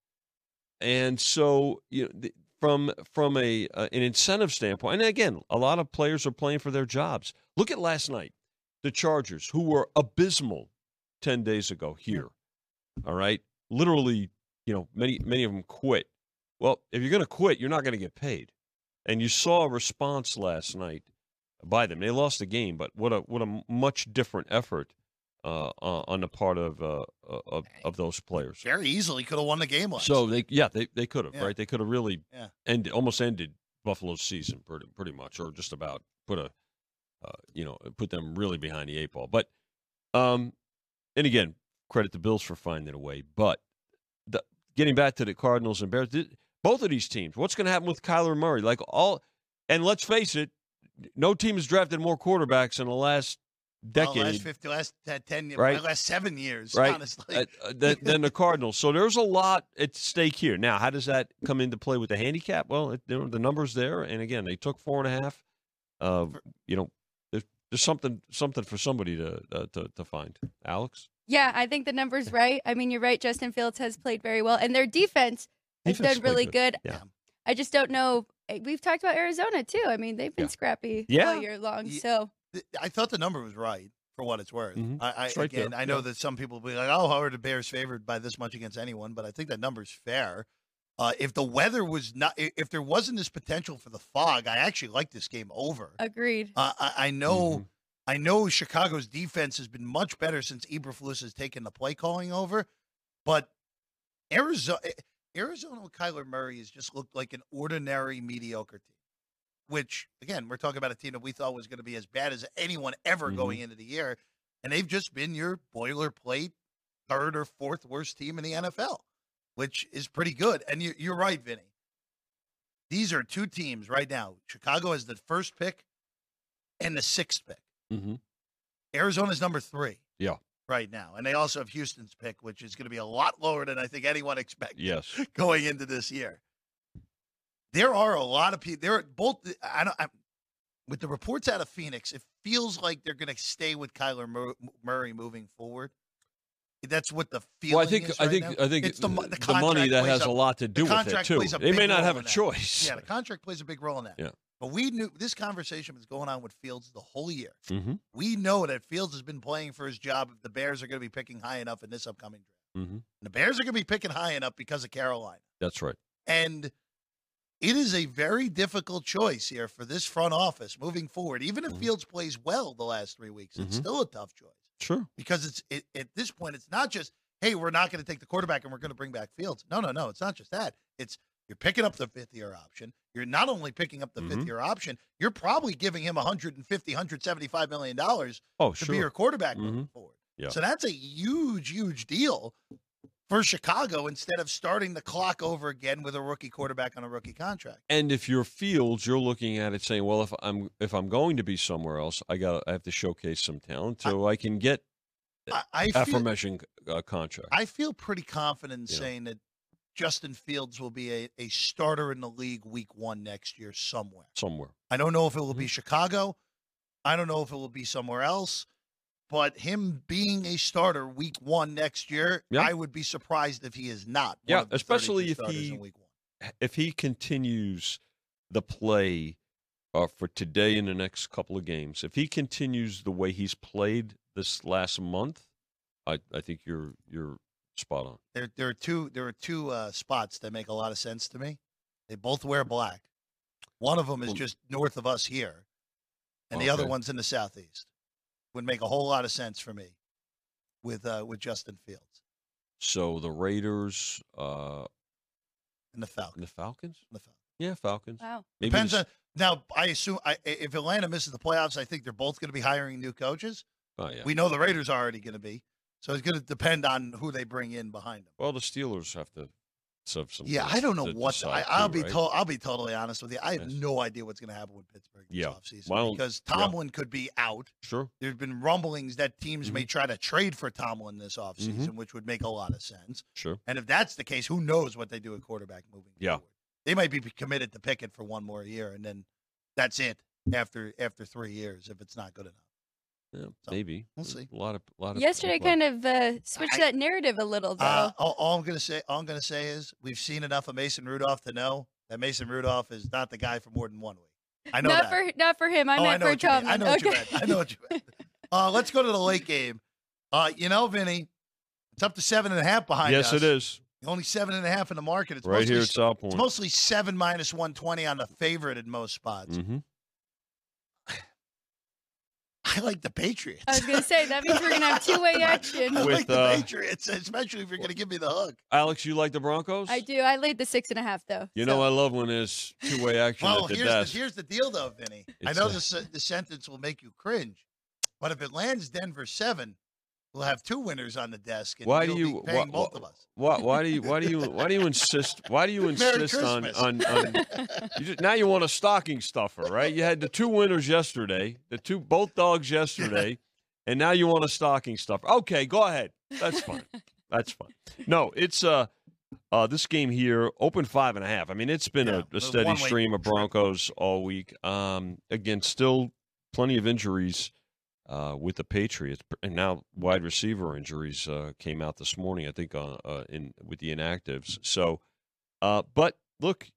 and so you know. The, from from a uh, an incentive standpoint, and again, a lot of players are playing for their jobs. Look at last night, the Chargers, who were abysmal ten days ago here. All right, literally, you know, many many of them quit. Well, if you're going to quit, you're not going to get paid. And you saw a response last night by them. They lost the game, but what a what a much different effort uh, on the part of, uh, of of those players. Very easily could have won the game last. So they yeah they, they could have Yeah. right they could have really Yeah. ended almost ended Buffalo's season pretty pretty much or just about put a uh, you know put them really behind the eight ball. But um and again credit the Bills for finding a way. But the, getting back to the Cardinals and Bears, th- both of these teams, what's going to happen with Kyler Murray? Like all and let's face it, no team has drafted more quarterbacks in the last Well, decade. last 50, last uh, 10 years, Right. last seven years, Right. honestly. uh, uh, than, than the Cardinals. So there's a lot at stake here. Now, how does that come into play with the handicap? Well, it, you know, the numbers there, and again, they took four and a half. Uh, you know, there's, there's something something for somebody to, uh, to to find. Alex, Yeah, I think the number's *laughs* right. I mean, you're right. Justin Fields has played very well, and their defense has Defense done really good. good. Yeah. I just don't know. eh, We've talked about Arizona too. I mean, they've been Yeah. scrappy Yeah. all year long. So I thought the number was right for what it's worth. Mhm. I, I right again, there, I know yeah. that some people will be like, "Oh, how are the Bears favored by this much against anyone?" But I think that number's fair. Uh, if the weather was not, if there wasn't this potential for the fog, I actually like this game over. agreed. Uh, I, I know, Mhm. I know Chicago's defense has been much better since Eberflus has taken the play calling over, but Arizona, Arizona with Kyler Murray has just looked like an ordinary mediocre team. Which again, we're talking about a team that we thought was going to be as bad as anyone ever Mhm. going into the year, and they've just been your boilerplate third or fourth worst team in the NFL, which is pretty good. And you, you're right, Vinny. These are two teams right now. Chicago has the first pick and the sixth pick. Mhm. Arizona's number three. Yeah. Right now. And they also have Houston's pick, which is going to be a lot lower than I think anyone *laughs* expected yes, going into this year. There are a lot of people. There are both. I don't. I, with the reports out of Phoenix, it feels like they're going to stay with Kyler Murray moving forward. That's what the feeling Well, I think is I think now. I think it's the, the, the money that has a lot to do with it too. They may not have a choice. Yeah, the contract plays a big role in that. Yeah. But we knew this conversation was going on with Fields the whole year. hmm We know that Fields has been playing for his job if the Bears are going to be picking high enough in this upcoming draft. hmm the Bears are going to be picking high enough because of Carolina. That's right. And it is a very difficult choice here for this front office moving forward. Even if Mhm. Fields plays well the last three weeks, it's Mhm. still a tough choice Sure. because it's it, at this point, it's not just, hey, we're not going to take the quarterback and we're going to bring back Fields. No, no, no. It's not just that. It's you're picking up the fifth year option. You're not only picking up the fifth Mhm. year option, you're probably giving him 150, 175 million dollars Oh, to sure. be your quarterback moving Mhm. forward. Yeah. So that's a huge, huge deal for Chicago instead of starting the clock over again with a rookie quarterback on a rookie contract. And if you're Fields, you're looking at it saying, "Well, if I'm if I'm going to be somewhere else, I got I have to showcase some talent so I, can get I, I feel, uh, contract." I feel pretty confident in You know. saying that Justin Fields will be a, a starter in the league week one next year somewhere. somewhere. I don't know if it will Mm-hmm. be Chicago. I don't know if it will be somewhere else. But him being a starter week one next year, Yeah. I would be surprised if he is not. Yeah, especially if he- in week one. If he continues the play uh, for today and the next couple of games, if he continues the way he's played this last month, I I think you're you're spot on. There, there are two. There are two uh, spots that make a lot of sense to me. They both wear black. One of them is just north of us here, and the other one's in the southeast. Would make a whole lot of sense for me with uh, with Justin Fields So the Raiders uh, and the Falcons. and the Falcons, The Falcons. yeah, Falcons. Wow. Maybe Depends the- on now. I assume I, if Atlanta misses the playoffs, I think they're both going to be hiring new coaches. oh, yeah. We know the Raiders are already going to be, so it's going to depend on who they bring in behind them. Well, the Steelers have to some. Yeah, I don't know to what. decide I, I'll too, be right? told. I'll be totally honest with you. I have Yes. no idea what's going to happen with Pittsburgh this Yeah. offseason Well, because yeah. Tomlin could be out. Sure. There's been rumblings that teams Mm-hmm. may try to trade for Tomlin this offseason, which would make a lot of sense. Sure. And if that's the case, who knows what they do at quarterback moving Yeah. forward? They might be committed to Pickett for one more year, and then that's it after after three years if it's not good enough. Yeah, So, maybe. we'll see. A lot of a lot of Yesterday people- kind of uh, switched I- that narrative a little, though. Uh, all, all I'm gonna say, all I'm gonna say is we've seen enough of Mason Rudolph to know that Mason Rudolph is not the guy for more than one week. I know not that. for not for him. I oh, I meant know for what you mean. Tomlin. I know what you okay. meant. I know what you meant. *laughs* Uh, let's go to the late game. Uh, you know, Vinny, it's up to seven and a half behind Yes, us. it is. Only seven and a half in the market. It's right mostly, here at South Point. It's mostly seven minus one twenty on the favorite in most spots. hmm I like the Patriots. I was gonna say that means we're gonna have two way *laughs* action. I With, like the uh, Patriots, especially if you're going to give me the hook. Alex, you like the Broncos? I do. I laid the six and a half though. You so- know, I love when there's two way action Well, at the here's the, here's the deal, though, Vinny. I know this uh, the sentence will make you cringe, but if it lands Denver seven, we'll have two winners on the desk, and Why do you- be paying wha- both of us? Why, why do you why do you *laughs* why do you insist why do you insist on, on, on *laughs* you just, now you want a stocking stuffer right? You had the two winners yesterday the two both dogs yesterday and now you want a stocking stuffer. Okay go ahead. That's fine. That's fine. No it's uh uh this game here open five and a half. I mean it's been Yeah, a, a steady stream of. Broncos all week. Um again still plenty of injuries uh, with the Patriots, and now wide receiver injuries uh, came out this morning. I think uh, uh, in with the inactives. So, uh, but look,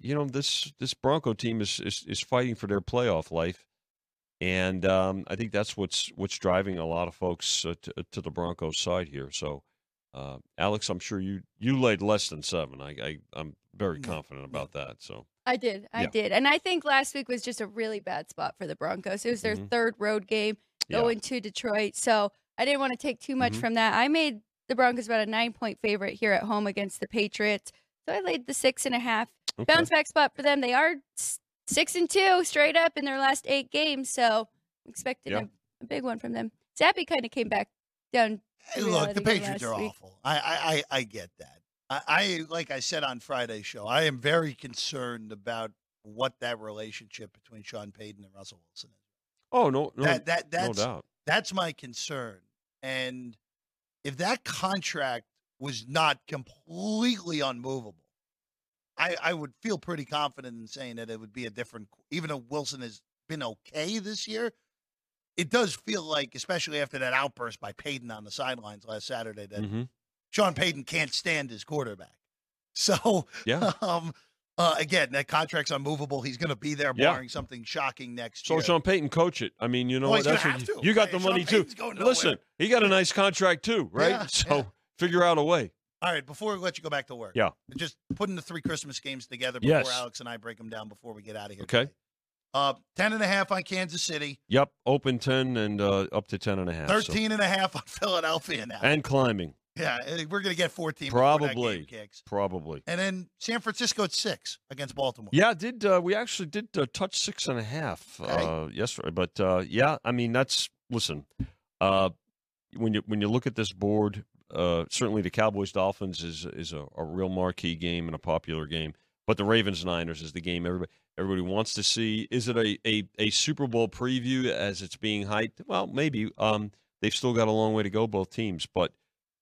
you know this this Bronco team is is, is fighting for their playoff life, and um, I think that's what's what's driving a lot of folks uh, to, to the Broncos side here. So, uh, Alex, I'm sure you you laid less than seven. I, I I'm very confident about that. So, I did. I Yeah. did. And I think last week was just a really bad spot for the Broncos. It was their Mhm. third road game yeah. going to Detroit. So I didn't want to take too much Mhm. from that. I made the Broncos about a nine point favorite here at home against the Patriots. So I laid the six and a half. Okay. Bounce back spot for them. They are six and two straight up in their last eight games. So I'm expecting Yeah. a, a big one from them. Zappe kind of came back down. Hey, look, the Patriots are week. awful. I, I, I, I get that. I, I, like I said on Friday's show, I am very concerned about what that relationship between Sean Payton and Russell Wilson is. oh no, no, that, that, no that's, doubt. that's my concern. And if that contract was not completely unmovable, I, I would feel pretty confident in saying that it would be a different. Even though Wilson has been okay this year, it does feel like, especially after that outburst by Payton on the sidelines last Saturday, that hmm Sean Payton can't stand his quarterback. *laughs* So, Yeah. um, uh, again, that contract's unmovable. He's going to be there, Yeah. barring something shocking next So year. Sean Payton coach it. I mean, you know Well, what? That's what you, you got the Sean money too. Payton's going. Listen, he got a nice contract too, right? Yeah, so yeah. figure out a way. All right, before we let you go back to work, Yeah. just putting the three Christmas games together before Yes. Alex and I break them down before we get out of here. Okay. today. Uh, 10 and a half on Kansas City, Yep, open 10 and uh, up to 10 and a half. so- 13 and a half on *laughs* Philadelphia now. And climbing, yeah, eh, we're going to get 14 before that Probably. game kicks. probably. And then San Francisco at six against Baltimore. Yeah, did uh, we actually did uh, touch six and a half Okay. uh, yesterday? But uh, yeah, I mean that's listen. Uh, when you when you look at this board, uh, certainly the Cowboys Dolphins is is a, a real marquee game and a popular game. But the Ravens Niners is the game everybody everybody wants to see. Is it a, a, a Super Bowl preview as it's being hyped? Well, maybe. Um, they've still got a long way to go, both teams, but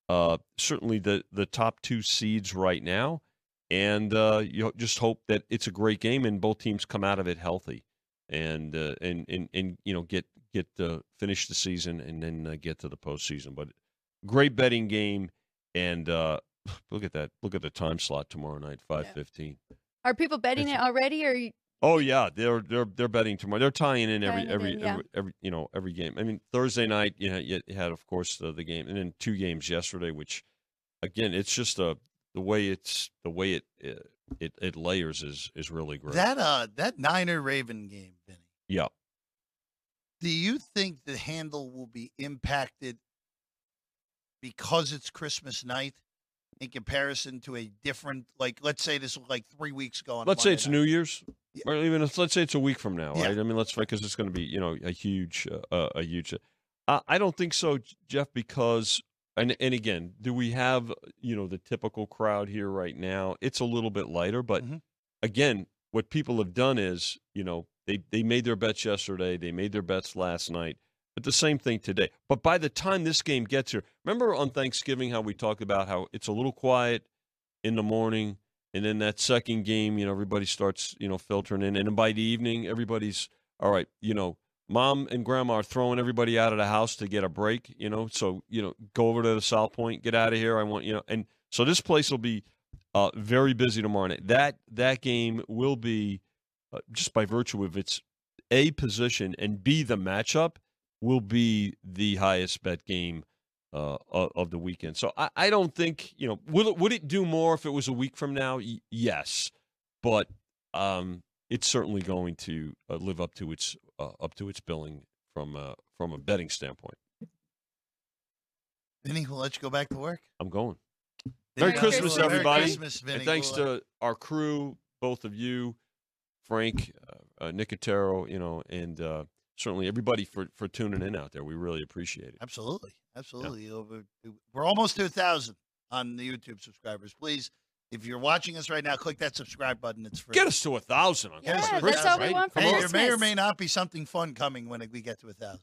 uh, certainly the the top two seeds right now and uh, you just hope that it's a great game and both teams come out of it healthy, and uh, and, and and you know get get uh, finish the season and then uh, get to the postseason. But great betting game, and uh, *laughs* look at that! Look at the time slot tomorrow night, five fifteen. Are people betting it already, or you- Oh yeah, they're they're they're betting tomorrow. They're tying in every Tying every, in, yeah. every every you know every game. I mean Thursday night you, had you had of course the, the game and then two games yesterday, which again it's just a the way it's the way it it it, it layers is is really great. That uh that Niner Raven game, Vinny. yeah. Do you think the handle will be impacted because it's Christmas night in comparison to a different like let's say this was like three weeks ago on Let's say it's night. New Year's, Yeah. Or even if, let's say it's a week from now, Yeah. right? I mean, let's because it's going to be you know a huge uh, uh, a huge. Uh, I don't think so, Jeff, because and and again, do we have you know the typical crowd here right now? It's a little bit lighter, but Mhm. again, what people have done is you know they they made their bets yesterday, they made their bets last night. But the same thing today. But by the time this game gets here, remember on Thanksgiving how we talked about how it's a little quiet in the morning, and then that second game, you know, everybody starts, you know, filtering in, and by the evening, everybody's all right. You know, mom and grandma are throwing everybody out of the house to get a break. You know, so you know, go over to the South Point, get out of here. I want you know, and so this place will be uh, very busy tomorrow night. That that game will be uh, just by virtue of its a position and b the matchup will be the highest bet game uh, of, of the weekend. So I, I don't think you know would it, would it do more if it was a week from now? Y- yes, but um, it's certainly going to uh, live up to its uh, up to its billing from uh, from a betting standpoint. Vinny, we'll let you go back to work. I'm going. There Merry you go. Christmas, Merry everybody. Christmas, Vinny. and thanks We'll, uh, to our crew, both of you, Frank, uh, uh, Nicotero, you know, and uh, certainly everybody for, for tuning in out there. We really appreciate it. Absolutely, absolutely. You know, we're- We're almost to a thousand on the YouTube subscribers. Please, if you're watching us right now, click that subscribe button. It's free. Get us to a thousand on Get Yeah, to a that's all thousand, we want for Hey, Christmas. there may or may not be something fun coming when we get to a thousand.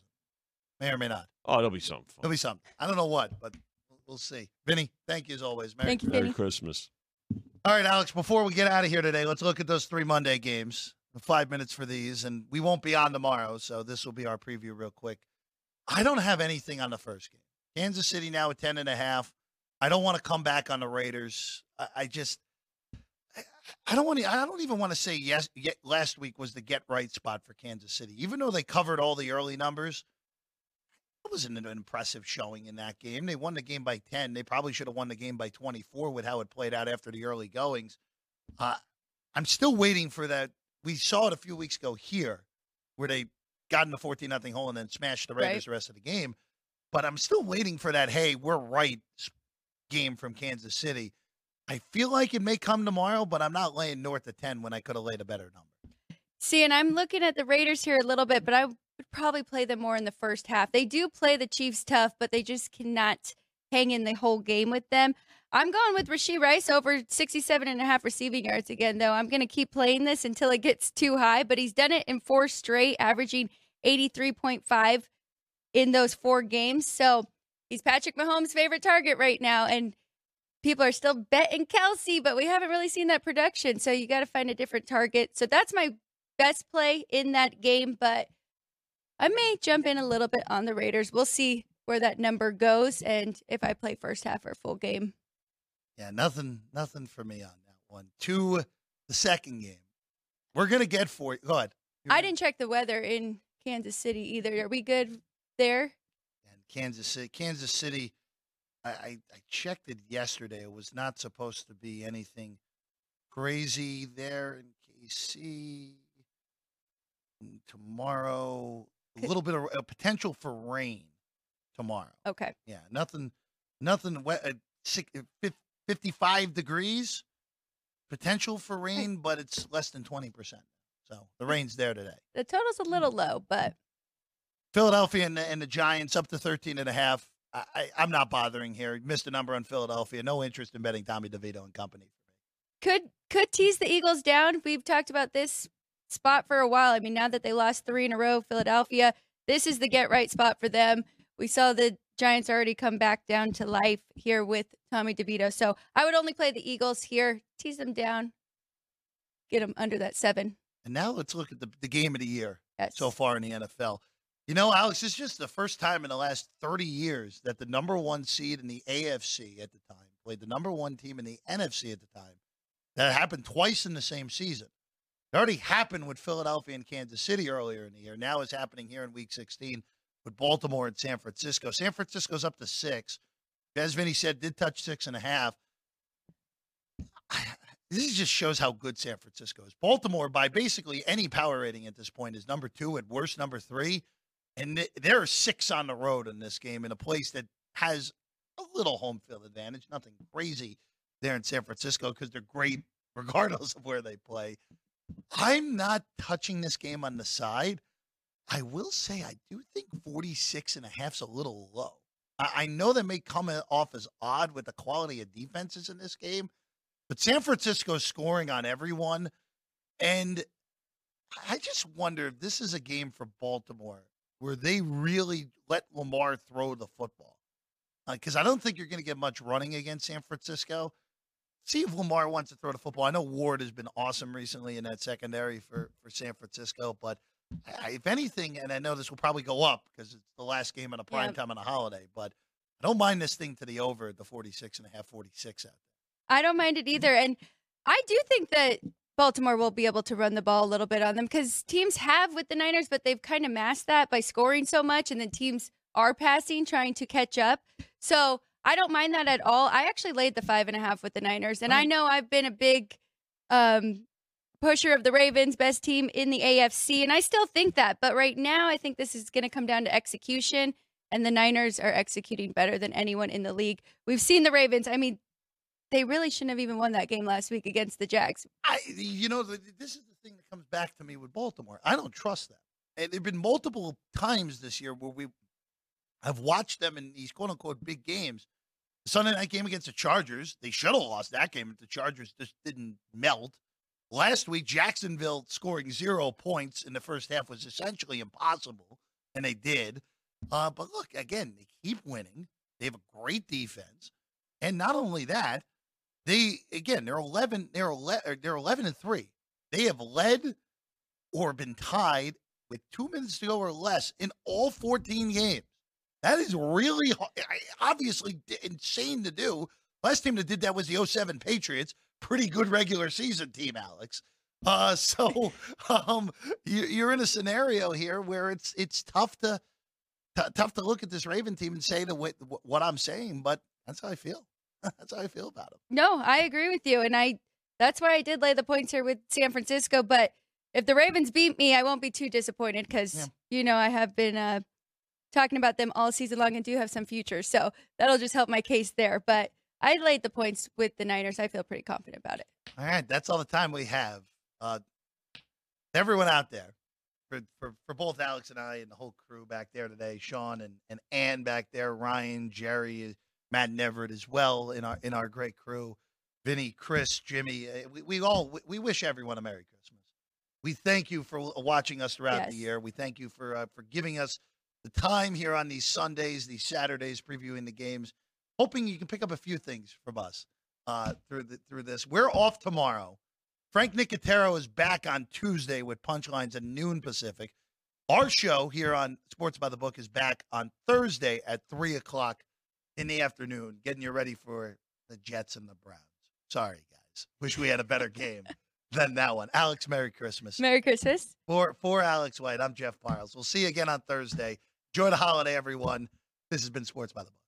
May or may not. Oh, there'll be something There'll be something. I don't know what, but we'll- we'll see. Vinny, thank you as always. Merry Thank you, Christmas. Merry Vinny. Christmas. All right, Alex, before we get out of here today, let's look at those three Monday games. Five minutes for these, and we won't be on tomorrow, so this will be our preview real quick. I don't have anything on the first game. Kansas City now at 10 and a half. I don't want to come back on the Raiders. I, I just I, I don't want to I don't even want to say yes yet last week was the get right spot for Kansas City. Even though they covered all the early numbers, it wasn't an impressive showing in that game. They won the game by 10. They probably should have won the game by 24 with how it played out after the early goings. Uh, I'm still waiting for that. We saw it a few weeks ago here where they got in the 14 nothing hole and then smashed the Raiders Right. the rest of the game. But I'm still waiting for that, hey, we're right game from Kansas City. I feel like it may come tomorrow, but I'm not laying north of 10 when I could have laid a better number. See, and I'm looking at the Raiders here a little bit, but I would probably play them more in the first half. They do play the Chiefs tough, but they just cannot hang in the whole game with them. I'm going with Rashee Rice over 67 and a half receiving yards again, though. I'm going to keep playing this until it gets too high, but he's done it in four straight, averaging 83.5 in those four games. So he's Patrick Mahomes' favorite target right now. And people are still betting Kelce, but we haven't really seen that production. So you got to find a different target. So that's my best play in that game, but I may jump in a little bit on the Raiders. We'll see where that number goes and if I play first half or full game. Yeah, nothing, nothing for me on that one. To the second game, we're gonna get for you. Go ahead. I didn't check the weather in Kansas City either. Are we good there? And Kansas City, Kansas City. I, I, I checked it yesterday. It was not supposed to be anything crazy there in KC. And tomorrow, a little bit of a potential for rain tomorrow. Okay. Yeah, nothing, nothing wet. Uh, six, uh, 55 degrees, potential for rain, but it's less than 20%. So the rain's there today. The total's a hmm. little low, but Philadelphia and the, and the Giants up to 13 and a half. I, I'm not bothering here. Missed a number on Philadelphia. No interest in betting Tommy DeVito and company. could could tease the Eagles down. We've talked about this spot for a while. I mean, now that they lost three in a row, Philadelphia, this is the get right spot for them. We saw the Giants already come back down to life here with Tommy DeVito. So I would only play the Eagles here, tease them down, get them under that seven. And now let's look at the, the game of the year Yes. so far in the NFL. You know, Alex, it's just the first time in the last 30 years that the number one seed in the AFC at the time played the number one team in the NFC at the time. That happened twice in the same season. It already happened with Philadelphia and Kansas City earlier in the year. Now it's happening here in week 16 with Baltimore and San Francisco. San Francisco's up to six. As Vinny said, did touch six and a half. This just shows how good San Francisco is. Baltimore, by basically any power rating at this point, is number two, at worst, number three. And th- there are six on the road in this game in a place that has a little home field advantage. Nothing crazy there in San Francisco because they're great *laughs* regardless of where they play. I'm not touching this game on the side. I will say I do think 46 and a half is a little low. I, I know that may come off as odd with the quality of defenses in this game, but San Francisco's scoring on everyone. And I just wonder if this is a game for Baltimore where they really let Lamar throw the football. Uh, because I don't think you're going to get much running against San Francisco. See if Lamar wants to throw the football. I know Ward has been awesome recently in that secondary for, for San Francisco, but I, if anything, and I know this will probably go up because it's the last game on a prime Yeah. time on a holiday, but I don't mind this thing to the over at the 46 and a half, 46 out there. I don't mind it either. And I do think that Baltimore will be able to run the ball a little bit on them because teams have with the Niners, but they've kind of masked that by scoring so much, and then teams are passing, trying to catch up. So I don't mind that at all. I actually laid the five and a half with the Niners, and I know I've been a big um, pusher of the Ravens, best team in the AFC, and I still think that. But right now, I think this is going to come down to execution, and the Niners are executing better than anyone in the league. We've seen the Ravens. I mean, they really shouldn't have even won that game last week against the Jags. I, you know, this is the thing that comes back to me with Baltimore. I don't trust them. And there've been multiple times this year where we have watched them in these quote unquote big games. The Sunday night game against the Chargers, they should have lost that game if the Chargers just didn't melt. Last week, Jacksonville scoring zero points in the first half was essentially impossible, and they did. Uh, but look, again, they keep winning. They have a great defense, and not only that, they again they're eleven they're eleven they're eleven and three. They have led or been tied with two minutes to go or less in all fourteen games. That is really obviously insane to do. Last team that did that was the 07 Patriots. Pretty good regular season team, Alex. Uh, *laughs* so um, you, you're in a scenario here where it's it's tough to t- tough to look at this Raven team and say the what, what I'm saying, but that's how I feel. *laughs* that's how I feel about them. No, I agree with you, and I that's why I did lay the points here with San Francisco. But if the Ravens beat me, I won't be too disappointed because Yeah. you know I have been uh, talking about them all season long and do have some future, so that'll just help my case there. But I laid the points with the Niners. I feel pretty confident about it. All right, that's all the time we have. Uh, everyone out there, for, for for both Alex and I and the whole crew back there today, Sean and and Ann back there, Ryan, Jerry, Matt Neverett as well in our in our great crew, Vinny, Chris, Jimmy. uh, We, we all we, we wish everyone a Merry Christmas. We thank you for watching us throughout the year. We thank you for uh, for giving us the time here on these Sundays, these Saturdays, previewing the games. Hoping you can pick up a few things from us uh, through the, through this. We're off tomorrow. Frank Nicotero is back on Tuesday with punchlines at noon Pacific. Our show here on Sports by the Book is back on Thursday at three o'clock in the afternoon, getting you ready for the Jets and the Browns. Sorry, guys. Wish we had a better game than that one. Alex, Merry Christmas. Merry Christmas. For for Alex White, I'm Jeff Parles. We'll see you again on Thursday. Enjoy the holiday, everyone. This has been Sports by the Book.